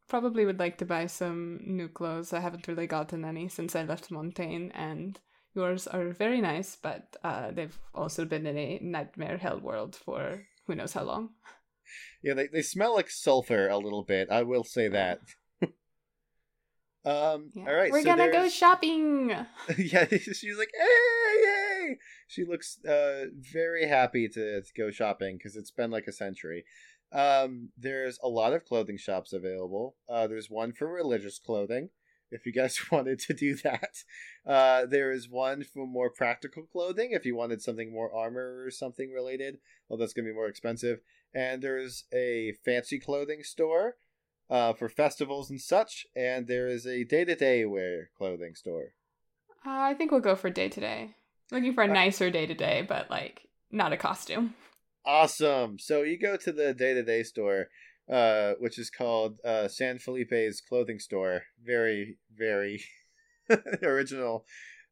probably would like to buy some new clothes. I haven't really gotten any since I left Montaigne, and yours are very nice, but uh, they've also been in a nightmare hell world for who knows how long. Yeah, they they smell like sulfur a little bit. I will say that. um. Yeah. All right. We're so gonna go shopping. yeah, she's like, hey, yay! She looks uh, very happy to, to go shopping because it's been like a century. Um, there's a lot of clothing shops available. Uh, there's one for religious clothing, if you guys wanted to do that. Uh, there is one for more practical clothing, if you wanted something more armor or something related. Well, that's gonna be more expensive. And there's a fancy clothing store uh, for festivals and such. And there is a day-to-day wear clothing store. Uh, I think we'll go for day to day. Looking for a Uh, nicer day to day, but like not a costume. Awesome. So you go to the day to day store, uh, which is called uh, San Felipe's clothing store. Very, very original.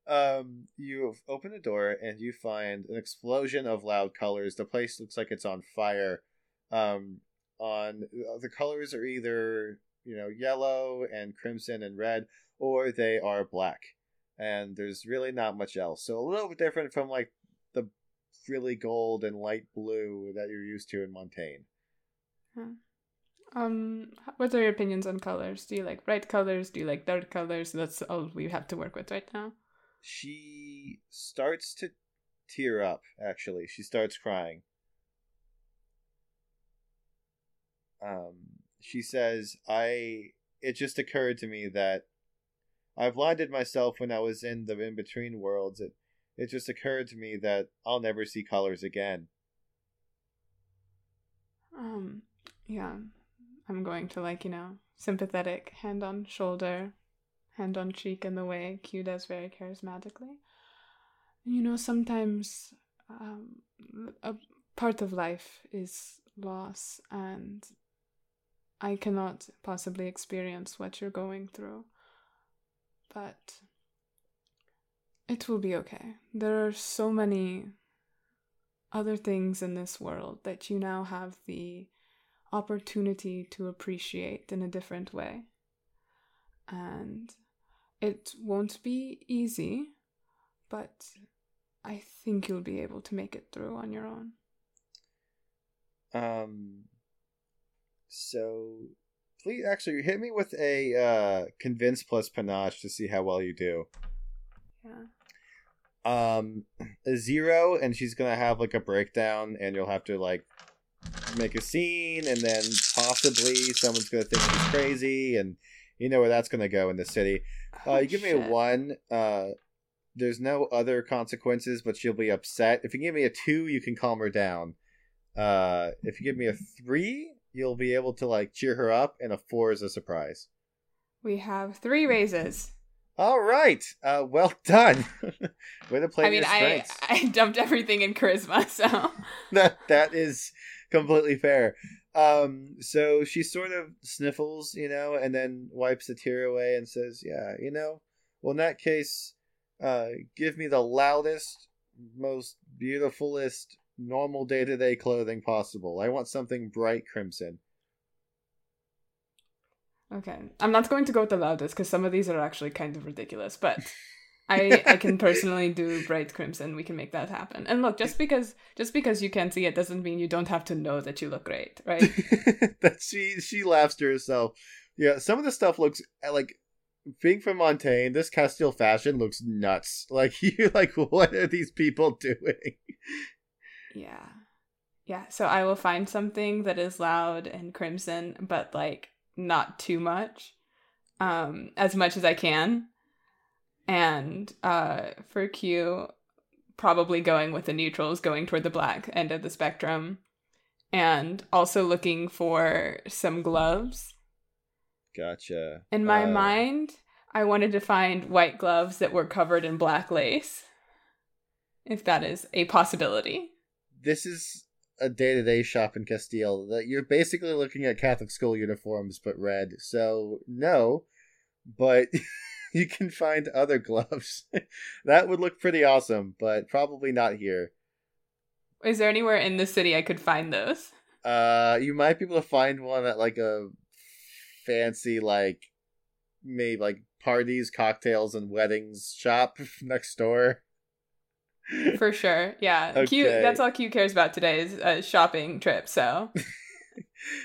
Um, you open a door and you find an explosion of loud colors. The place looks like it's on fire. Um, on the colors are either you know yellow and crimson and red, or they are black. And there's really not much else. So a little bit different from like the really gold and light blue that you're used to in Montaigne. Um, what are your opinions on colors? Do you like bright colors? Do you like dark colors? That's all we have to work with right now. She starts to tear up, actually. She starts crying. Um, she says, I. It just occurred to me that I've blinded myself when I was in the in between worlds. It, it just occurred to me that I'll never see colors again. Um, yeah, I'm going to like you know sympathetic, hand on shoulder, hand on cheek in the way Q does very charismatically. You know, sometimes um, a part of life is loss, and I cannot possibly experience what you're going through. But it will be okay. There are so many other things in this world that you now have the opportunity to appreciate in a different way. And it won't be easy, but I think you'll be able to make it through on your own. Um. So, please, actually, hit me with a uh, convince plus panache to see how well you do. Yeah. Um, a zero, and she's gonna have like a breakdown, and you'll have to like make a scene, and then possibly someone's gonna think she's crazy, and you know where that's gonna go in the city. Uh, you give me a one. Uh, there's no other consequences, but she'll be upset. If you give me a two, you can calm her down. Uh, if you give me a three, you'll be able to like cheer her up, and a four is a surprise. We have three raises. All right. Uh, well done. Way to play I mean, I. I dumped everything in charisma, so that that is completely fair. Um, so she sort of sniffles, you know, and then wipes a tear away and says, "Yeah, you know, well, in that case, uh, give me the loudest, most beautifulest, normal day to day clothing possible. I want something bright crimson." Okay, I'm not going to go with the loudest because some of these are actually kind of ridiculous, but I I can personally do bright crimson. We can make that happen. And look, just because just because you can't see it doesn't mean you don't have to know that you look great, right? that she she laughs to herself. Yeah, some of the stuff looks uh, like being from Montaigne. This Castille fashion looks nuts. Like you, like what are these people doing? yeah, yeah. So I will find something that is loud and crimson, but like not too much, um, as much as I can. And uh, for Q, probably going with the neutrals, going toward the black end of the spectrum, and also looking for some gloves. Gotcha. In my Uh, mind, I wanted to find white gloves that were covered in black lace, if that is a possibility. this is a day-to-day shop in Castille. That you're basically looking at Catholic school uniforms, but red. So no, but you can find other gloves. that would look pretty awesome, but probably not here. Is there anywhere in the city I could find those? Uh, you might be able to find one at like a fancy like maybe like parties, cocktails, and weddings shop next door. For sure. Yeah. Q that's all Q cares about today is a shopping trip, so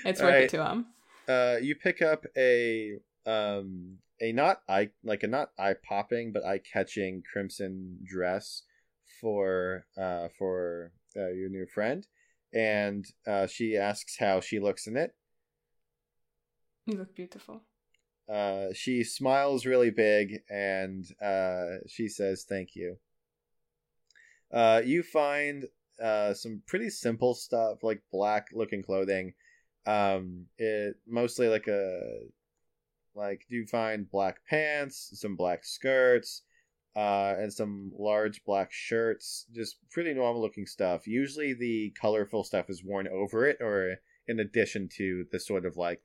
It's worth right. it to him. Uh, you pick up a um a not eye like a not eye popping but eye catching crimson dress for uh for uh, your new friend, and uh, she asks how she looks in it. You look beautiful. Uh, she smiles really big and uh, she says thank you. Uh, you find uh, some pretty simple stuff like black looking clothing. Um, it mostly like a like do you find black pants, some black skirts, uh, and some large black shirts. Just pretty normal looking stuff. Usually the colorful stuff is worn over it or in addition to the sort of like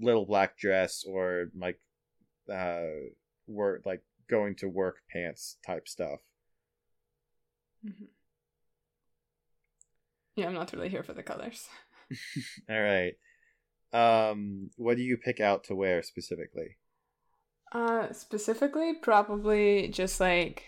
little black dress or like uh work like going to work pants type stuff. Mm-hmm. Yeah, I'm not really here for the colors. All right. Um what do you pick out to wear specifically? Uh, specifically, probably just like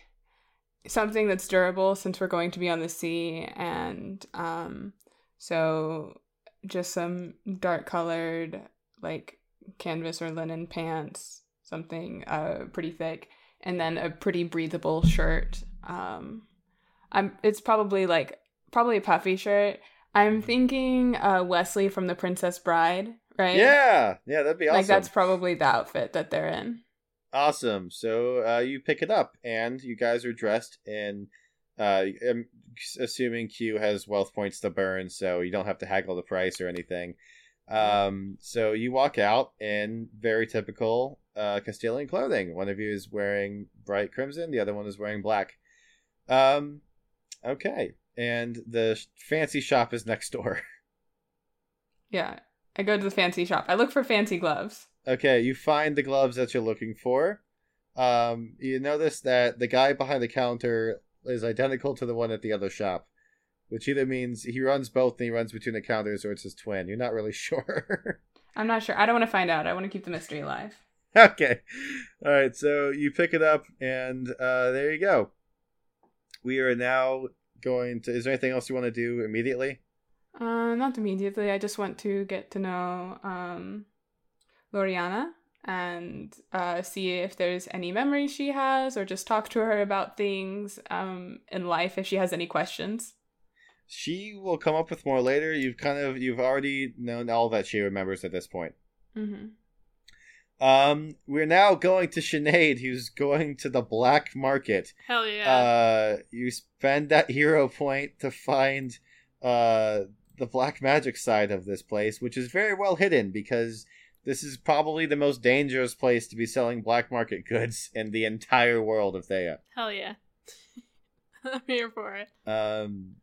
something that's durable since we're going to be on the sea, and um, so just some dark colored like canvas or linen pants, something uh pretty thick, and then a pretty breathable shirt. Um, I'm it's probably like probably a puffy shirt. I'm thinking uh Wesley from The Princess Bride, right? Yeah. Yeah, that'd be awesome. Like that's probably the outfit that they're in. Awesome. So uh, you pick it up, and you guys are dressed in. Uh, I'm assuming Q has wealth points to burn, so you don't have to haggle the price or anything. Um, so you walk out in very typical uh, Castillian clothing. One of you is wearing bright crimson, the other one is wearing black. Um, okay, and the fancy shop is next door. Yeah. I go to the fancy shop. I look for fancy gloves. Okay, you find the gloves that you're looking for. Um, you notice that the guy behind the counter is identical to the one at the other shop, which either means he runs both and he runs between the counters, or it's his twin. You're not really sure. I'm not sure. I don't want to find out. I want to keep the mystery alive. okay, all right. So you pick it up, and uh, there you go. We are now going to. Is there anything else you want to do immediately? Uh, not immediately. I just want to get to know um, Loriana and uh, see if there's any memories she has, or just talk to her about things um, in life if she has any questions. She will come up with more later. You've kind of you've already known all that she remembers at this point. Mm-hmm. Um, we're now going to Sinead, who's going to the black market. Hell yeah. Uh, you spend that hero point to find uh the black magic side of this place, which is very well hidden because this is probably the most dangerous place to be selling black market goods in the entire world of Théah. Hell yeah. I'm here for it. Um,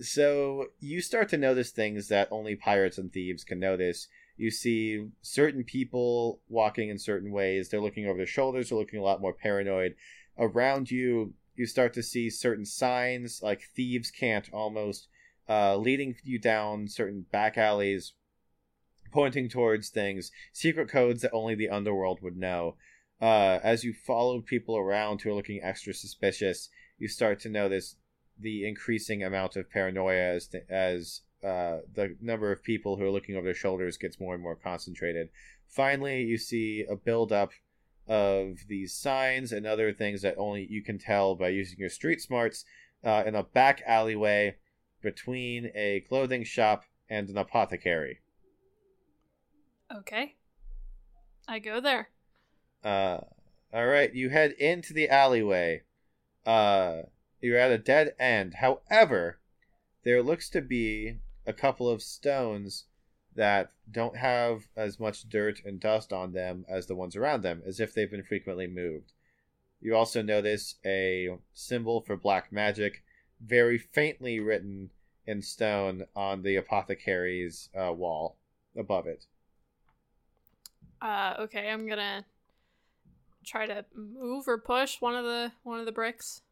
so you start to notice things that only pirates and thieves can notice. You see certain people walking in certain ways. They're looking over their shoulders. They're looking a lot more paranoid. Around you, you start to see certain signs, like thieves can't almost, uh, leading you down certain back alleys, pointing towards things, secret codes that only the underworld would know. Uh, as you follow people around who are looking extra suspicious, you start to notice the increasing amount of paranoia as as uh, the number of people who are looking over their shoulders gets more and more concentrated. Finally, you see a buildup of these signs and other things that only you can tell by using your street smarts uh, in a back alleyway between a clothing shop and an apothecary. Okay. I go there. Uh, all right, you head into the alleyway. Uh, you're at a dead end. However, there looks to be a couple of stones that don't have as much dirt and dust on them as the ones around them, as if they've been frequently moved. You also notice a symbol for black magic, very faintly written in stone on the apothecary's uh, wall above it. Uh, okay, I'm gonna try to move or push one of the one of the bricks.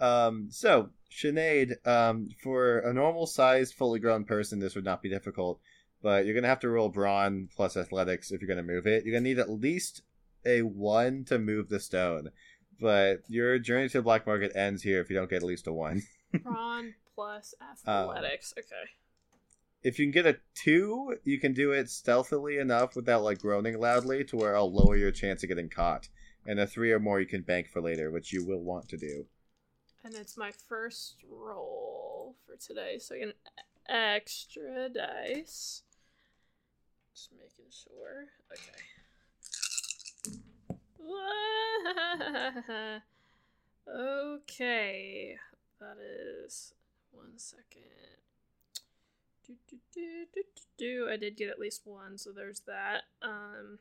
Um, so Sinead, um, for a normal sized, fully grown person, this would not be difficult, but you're gonna have to roll brawn plus athletics if you're gonna move it. You're gonna need at least a one to move the stone, but your journey to the black market ends here if you don't get at least a one. Brawn plus Uh, athletics. okay. if you can get a two, you can do it stealthily enough without like groaning loudly to where I'll lower your chance of getting caught. And a three or more you can bank for later, which you will want to do. And it's my first roll for today, so I get an extra dice. Just making sure. Okay. okay. That is one second. Do, do, do, do, do, do. I did get at least one, so there's that. Um,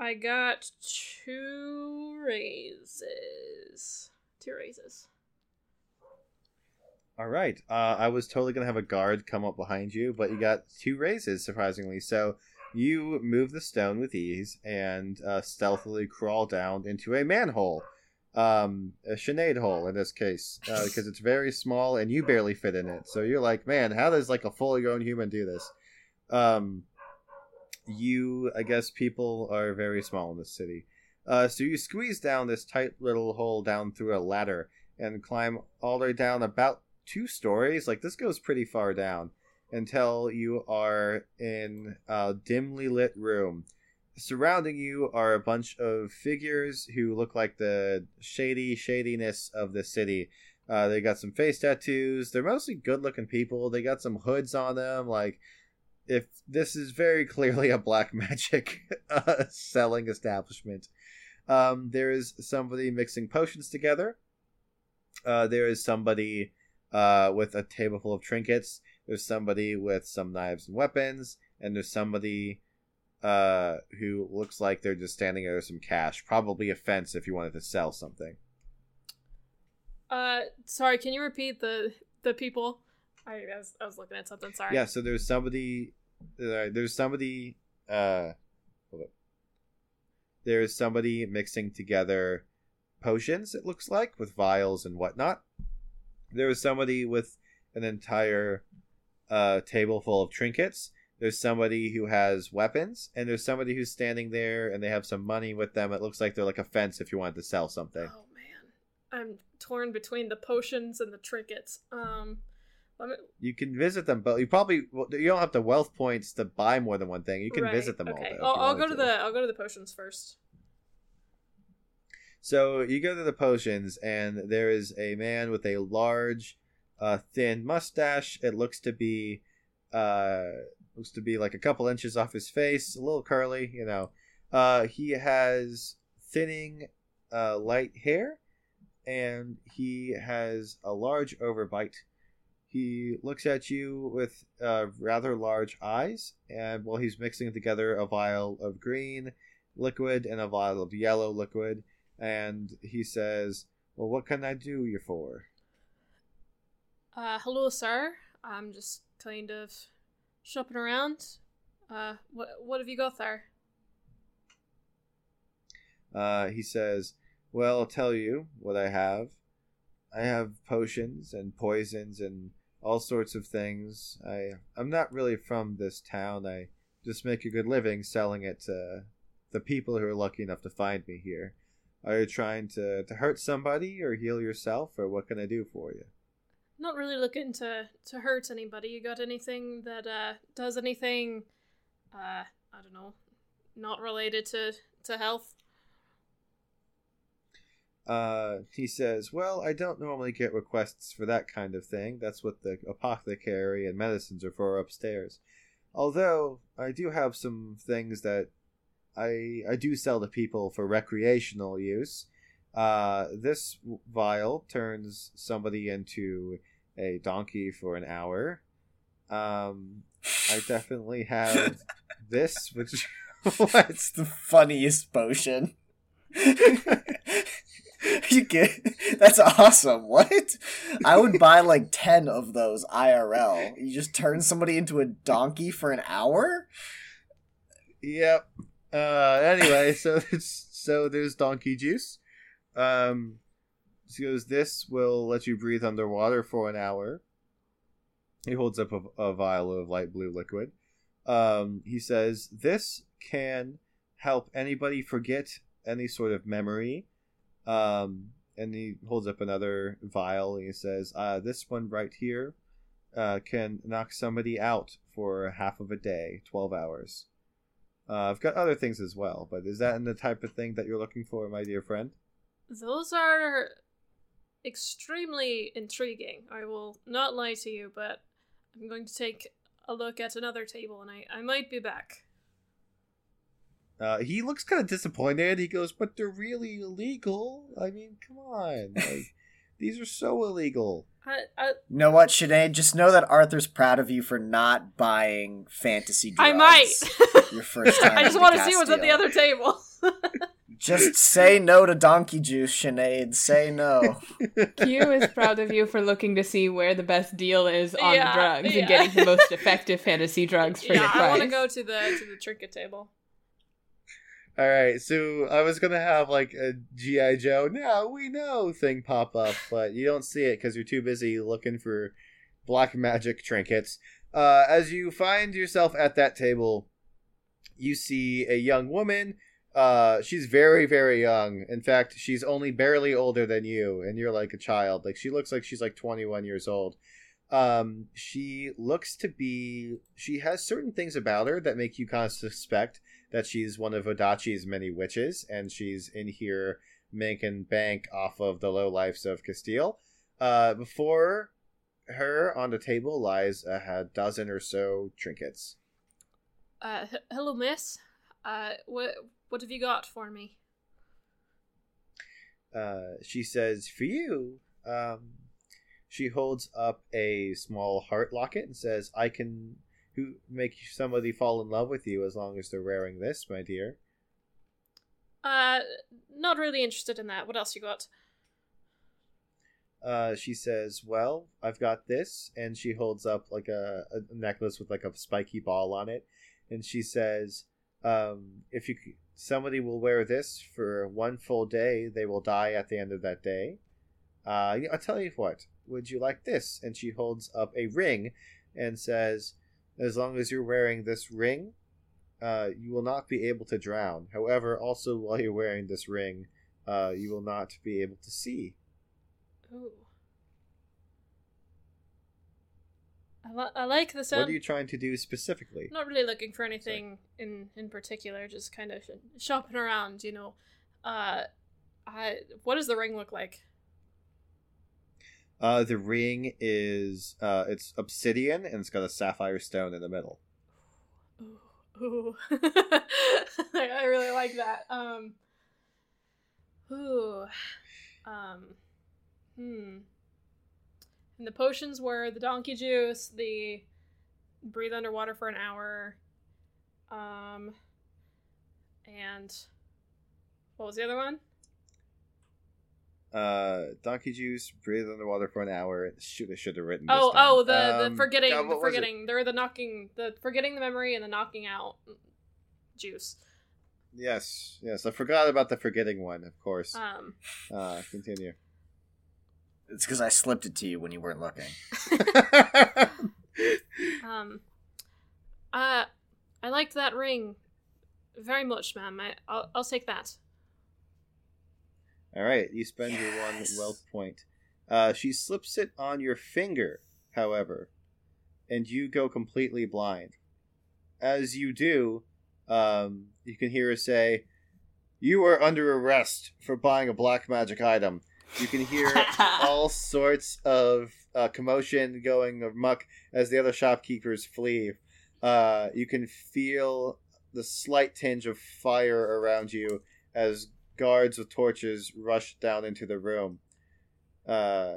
I got two raises. Two raises. All right. Uh, I was totally gonna have a guard come up behind you, but you got two raises, surprisingly. So you move the stone with ease and uh, stealthily crawl down into a manhole, um, a Sinead hole in this case, uh, because it's very small and you barely fit in it. So you're like, man, how does like a fully grown human do this? Um, you, I guess, people are very small in this city. Uh, so you squeeze down this tight little hole down through a ladder and climb all the way down about two stories. Like this goes pretty far down until you are in a dimly lit room. Surrounding you are a bunch of figures who look like the shady shadiness of the city. Uh, they got some face tattoos. They're mostly good looking people. They got some hoods on them. Like, if this is very clearly a black magic uh, selling establishment. Um, there is somebody mixing potions together. Uh, there is somebody uh, with a table full of trinkets. There's somebody with some knives and weapons, and there's somebody uh, who looks like they're just standing there with some cash. Probably a fence if you wanted to sell something. Uh, sorry, can you repeat the the people? I was, I was looking at something. Sorry. Yeah, so there's somebody. Uh, there's somebody. Uh. There's somebody mixing together potions. It looks like with vials and whatnot. There was somebody with an entire uh, table full of trinkets. There's somebody who has weapons, and there's somebody who's standing there and they have some money with them. It looks like they're like a fence if you wanted to sell something. Oh man, I'm torn between the potions and the trinkets. Um, You can visit them, but you probably you don't have the wealth points to buy more than one thing. You can right, visit them all. Okay, though, I'll, I'll go wanted to the I'll go to the potions first. So you go to the potions, and there is a man with a large, uh, thin mustache. It looks to be, uh, looks to be like a couple inches off his face, a little curly, you know. Uh, he has thinning, uh, light hair, and he has a large overbite. He looks at you with uh, rather large eyes, and while he's mixing together a vial of green liquid and a vial of yellow liquid, and he says, "Well, what can I do you for?" Uh, hello, sir. I'm just kind of shopping around. Uh, what what have you got there? Uh, he says, "Well, I'll tell you what I have. I have potions and poisons and all sorts of things. I I'm not really from this town. I just make a good living selling it to the people who are lucky enough to find me here. Are you trying to to hurt somebody or heal yourself, or what can I do for you?" Not really looking to to hurt anybody. You got anything that uh does anything? Uh, I don't know, not related to to health. Uh, he says, Well, I don't normally get requests for that kind of thing. That's what the apothecary and medicines are for upstairs. Although, I do have some things that I, I do sell to people for recreational use. Uh, this vial turns somebody into a donkey for an hour. Um, I definitely have this, which. what? It's the funniest potion. you get that's awesome. What? I would buy like ten of those IRL. You just turn somebody into a donkey for an hour. Yep. Uh, anyway, so it's, so there's donkey juice. Um, he goes, this will let you breathe underwater for an hour. He holds up a, a vial of light blue liquid. Um, he says, this can help anybody forget any sort of memory. Um, and he holds up another vial and he says, uh, this one right here uh, can knock somebody out for half of a day, 12 hours. Uh, I've got other things as well, but is that in the type of thing that you're looking for, my dear friend? Those are extremely intriguing. I will not lie to you, but I'm going to take a look at another table and I, I might be back. Uh, he looks kind of disappointed. He goes, "But they're really illegal. I mean, come on, like these are so illegal." I, I, You know what, Sinead? Just know that Arthur's proud of you for not buying fantasy drugs. I might. Your first time. I just want to see what's at the other table. Just say no to donkey juice, Sinead. Say no. Q is proud of you for looking to see where the best deal is on Yeah, the drugs yeah. and getting the most effective fantasy drugs for yeah, your I want to go to the to the trinket table. All right, so I was gonna have like a GI Joe. Now we know thing pop up, but you don't see it because you're too busy looking for black magic trinkets. Uh, as you find yourself at that table, you see a young woman. Uh, she's very, very young. In fact, she's only barely older than you, and you're like a child. Like she looks like she's like 21 years old. Um, she looks to be. She has certain things about her that make you kind of suspect that she's one of Vodacce's many witches, and she's in here making bank off of the low lives of Castille. Uh, before her on the table lies a, dozen or so trinkets. Uh, h- hello, miss. Uh, what what have you got for me? Uh, she says, "For you." Um, she holds up a small heart locket and says, "I can who make somebody fall in love with you as long as they're wearing this, my dear." Uh, not really interested in that. What else you got? Uh, she says, "Well, I've got this," and she holds up like a, a necklace with like a spiky ball on it, and she says, um, "If you somebody will wear this for one full day, they will die at the end of that day." Uh, I'll tell you what. Would you like this? And she holds up a ring, and says, "As long as you're wearing this ring, uh, you will not be able to drown. However, also while you're wearing this ring, uh, you will not be able to see." Ooh. I, li- I like the sound. What are you trying to do specifically? Not really looking for anything in in particular. Just kind of sh- shopping around, you know. Uh, I what does the ring look like? Uh, the ring is uh, it's obsidian and it's got a sapphire stone in the middle. Ooh, ooh. I really like that. Um. Ooh. Um. Hmm. And the potions were the donkey juice, the breathe underwater for an hour, um, and what was the other one? Uh, donkey juice, breathe underwater for an hour. Should I should have written. This Oh, down. oh, the Um, the forgetting, God, the what was it? forgetting. they're the knocking, the forgetting the memory and the knocking out juice. Yes, yes. I forgot about the forgetting one. Of course. Um, Uh, continue. It's because I slipped it to you when you weren't looking. um, uh, I liked that ring very much, ma'am. I, I'll, I'll take that. All right, you spend your one wealth point. Uh, she slips it on your finger, however, and you go completely blind. As you do, um, you can hear her say, "You are under arrest for buying a black magic item." You can hear all sorts of uh, commotion going amok as the other shopkeepers flee. Uh, you can feel the slight tinge of fire around you as guards with torches rush down into the room. Uh,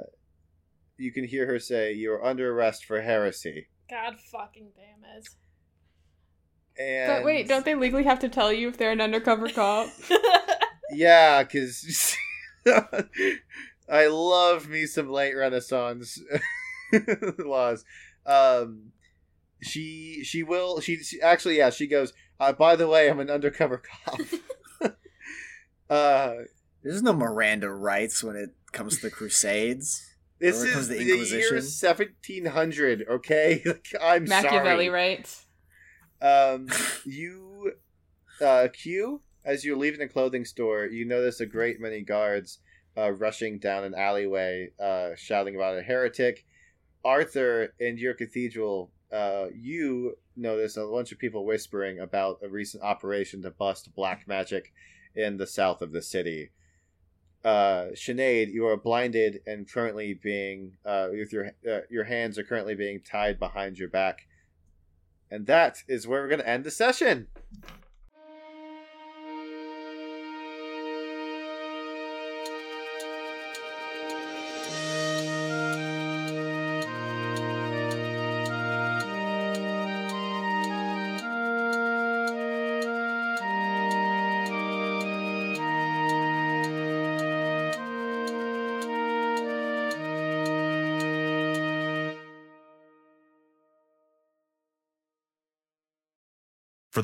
you can hear her say, "You are under arrest for heresy." God fucking damn it. And But wait, don't they legally have to tell you if they're an undercover cop? Yeah, because I love me some late Renaissance laws. Um, she she will she, she actually yeah she goes. Uh, by the way, I'm an undercover cop. Uh, There's no Miranda rights when it comes to the Crusades. this Or it comes is the, the year 1700. Okay, like, I'm Machiavelli, sorry. right? Um, you, uh, Q, as you're leaving the clothing store, you notice a great many guards uh, rushing down an alleyway, uh, shouting about a heretic. Arthur, in your cathedral, uh, you notice a bunch of people whispering about a recent operation to bust black magic in the south of the city. Uh, Sinead, you are blinded and currently being uh, with your uh, your hands are currently being tied behind your back, and that is where we're going to end the session.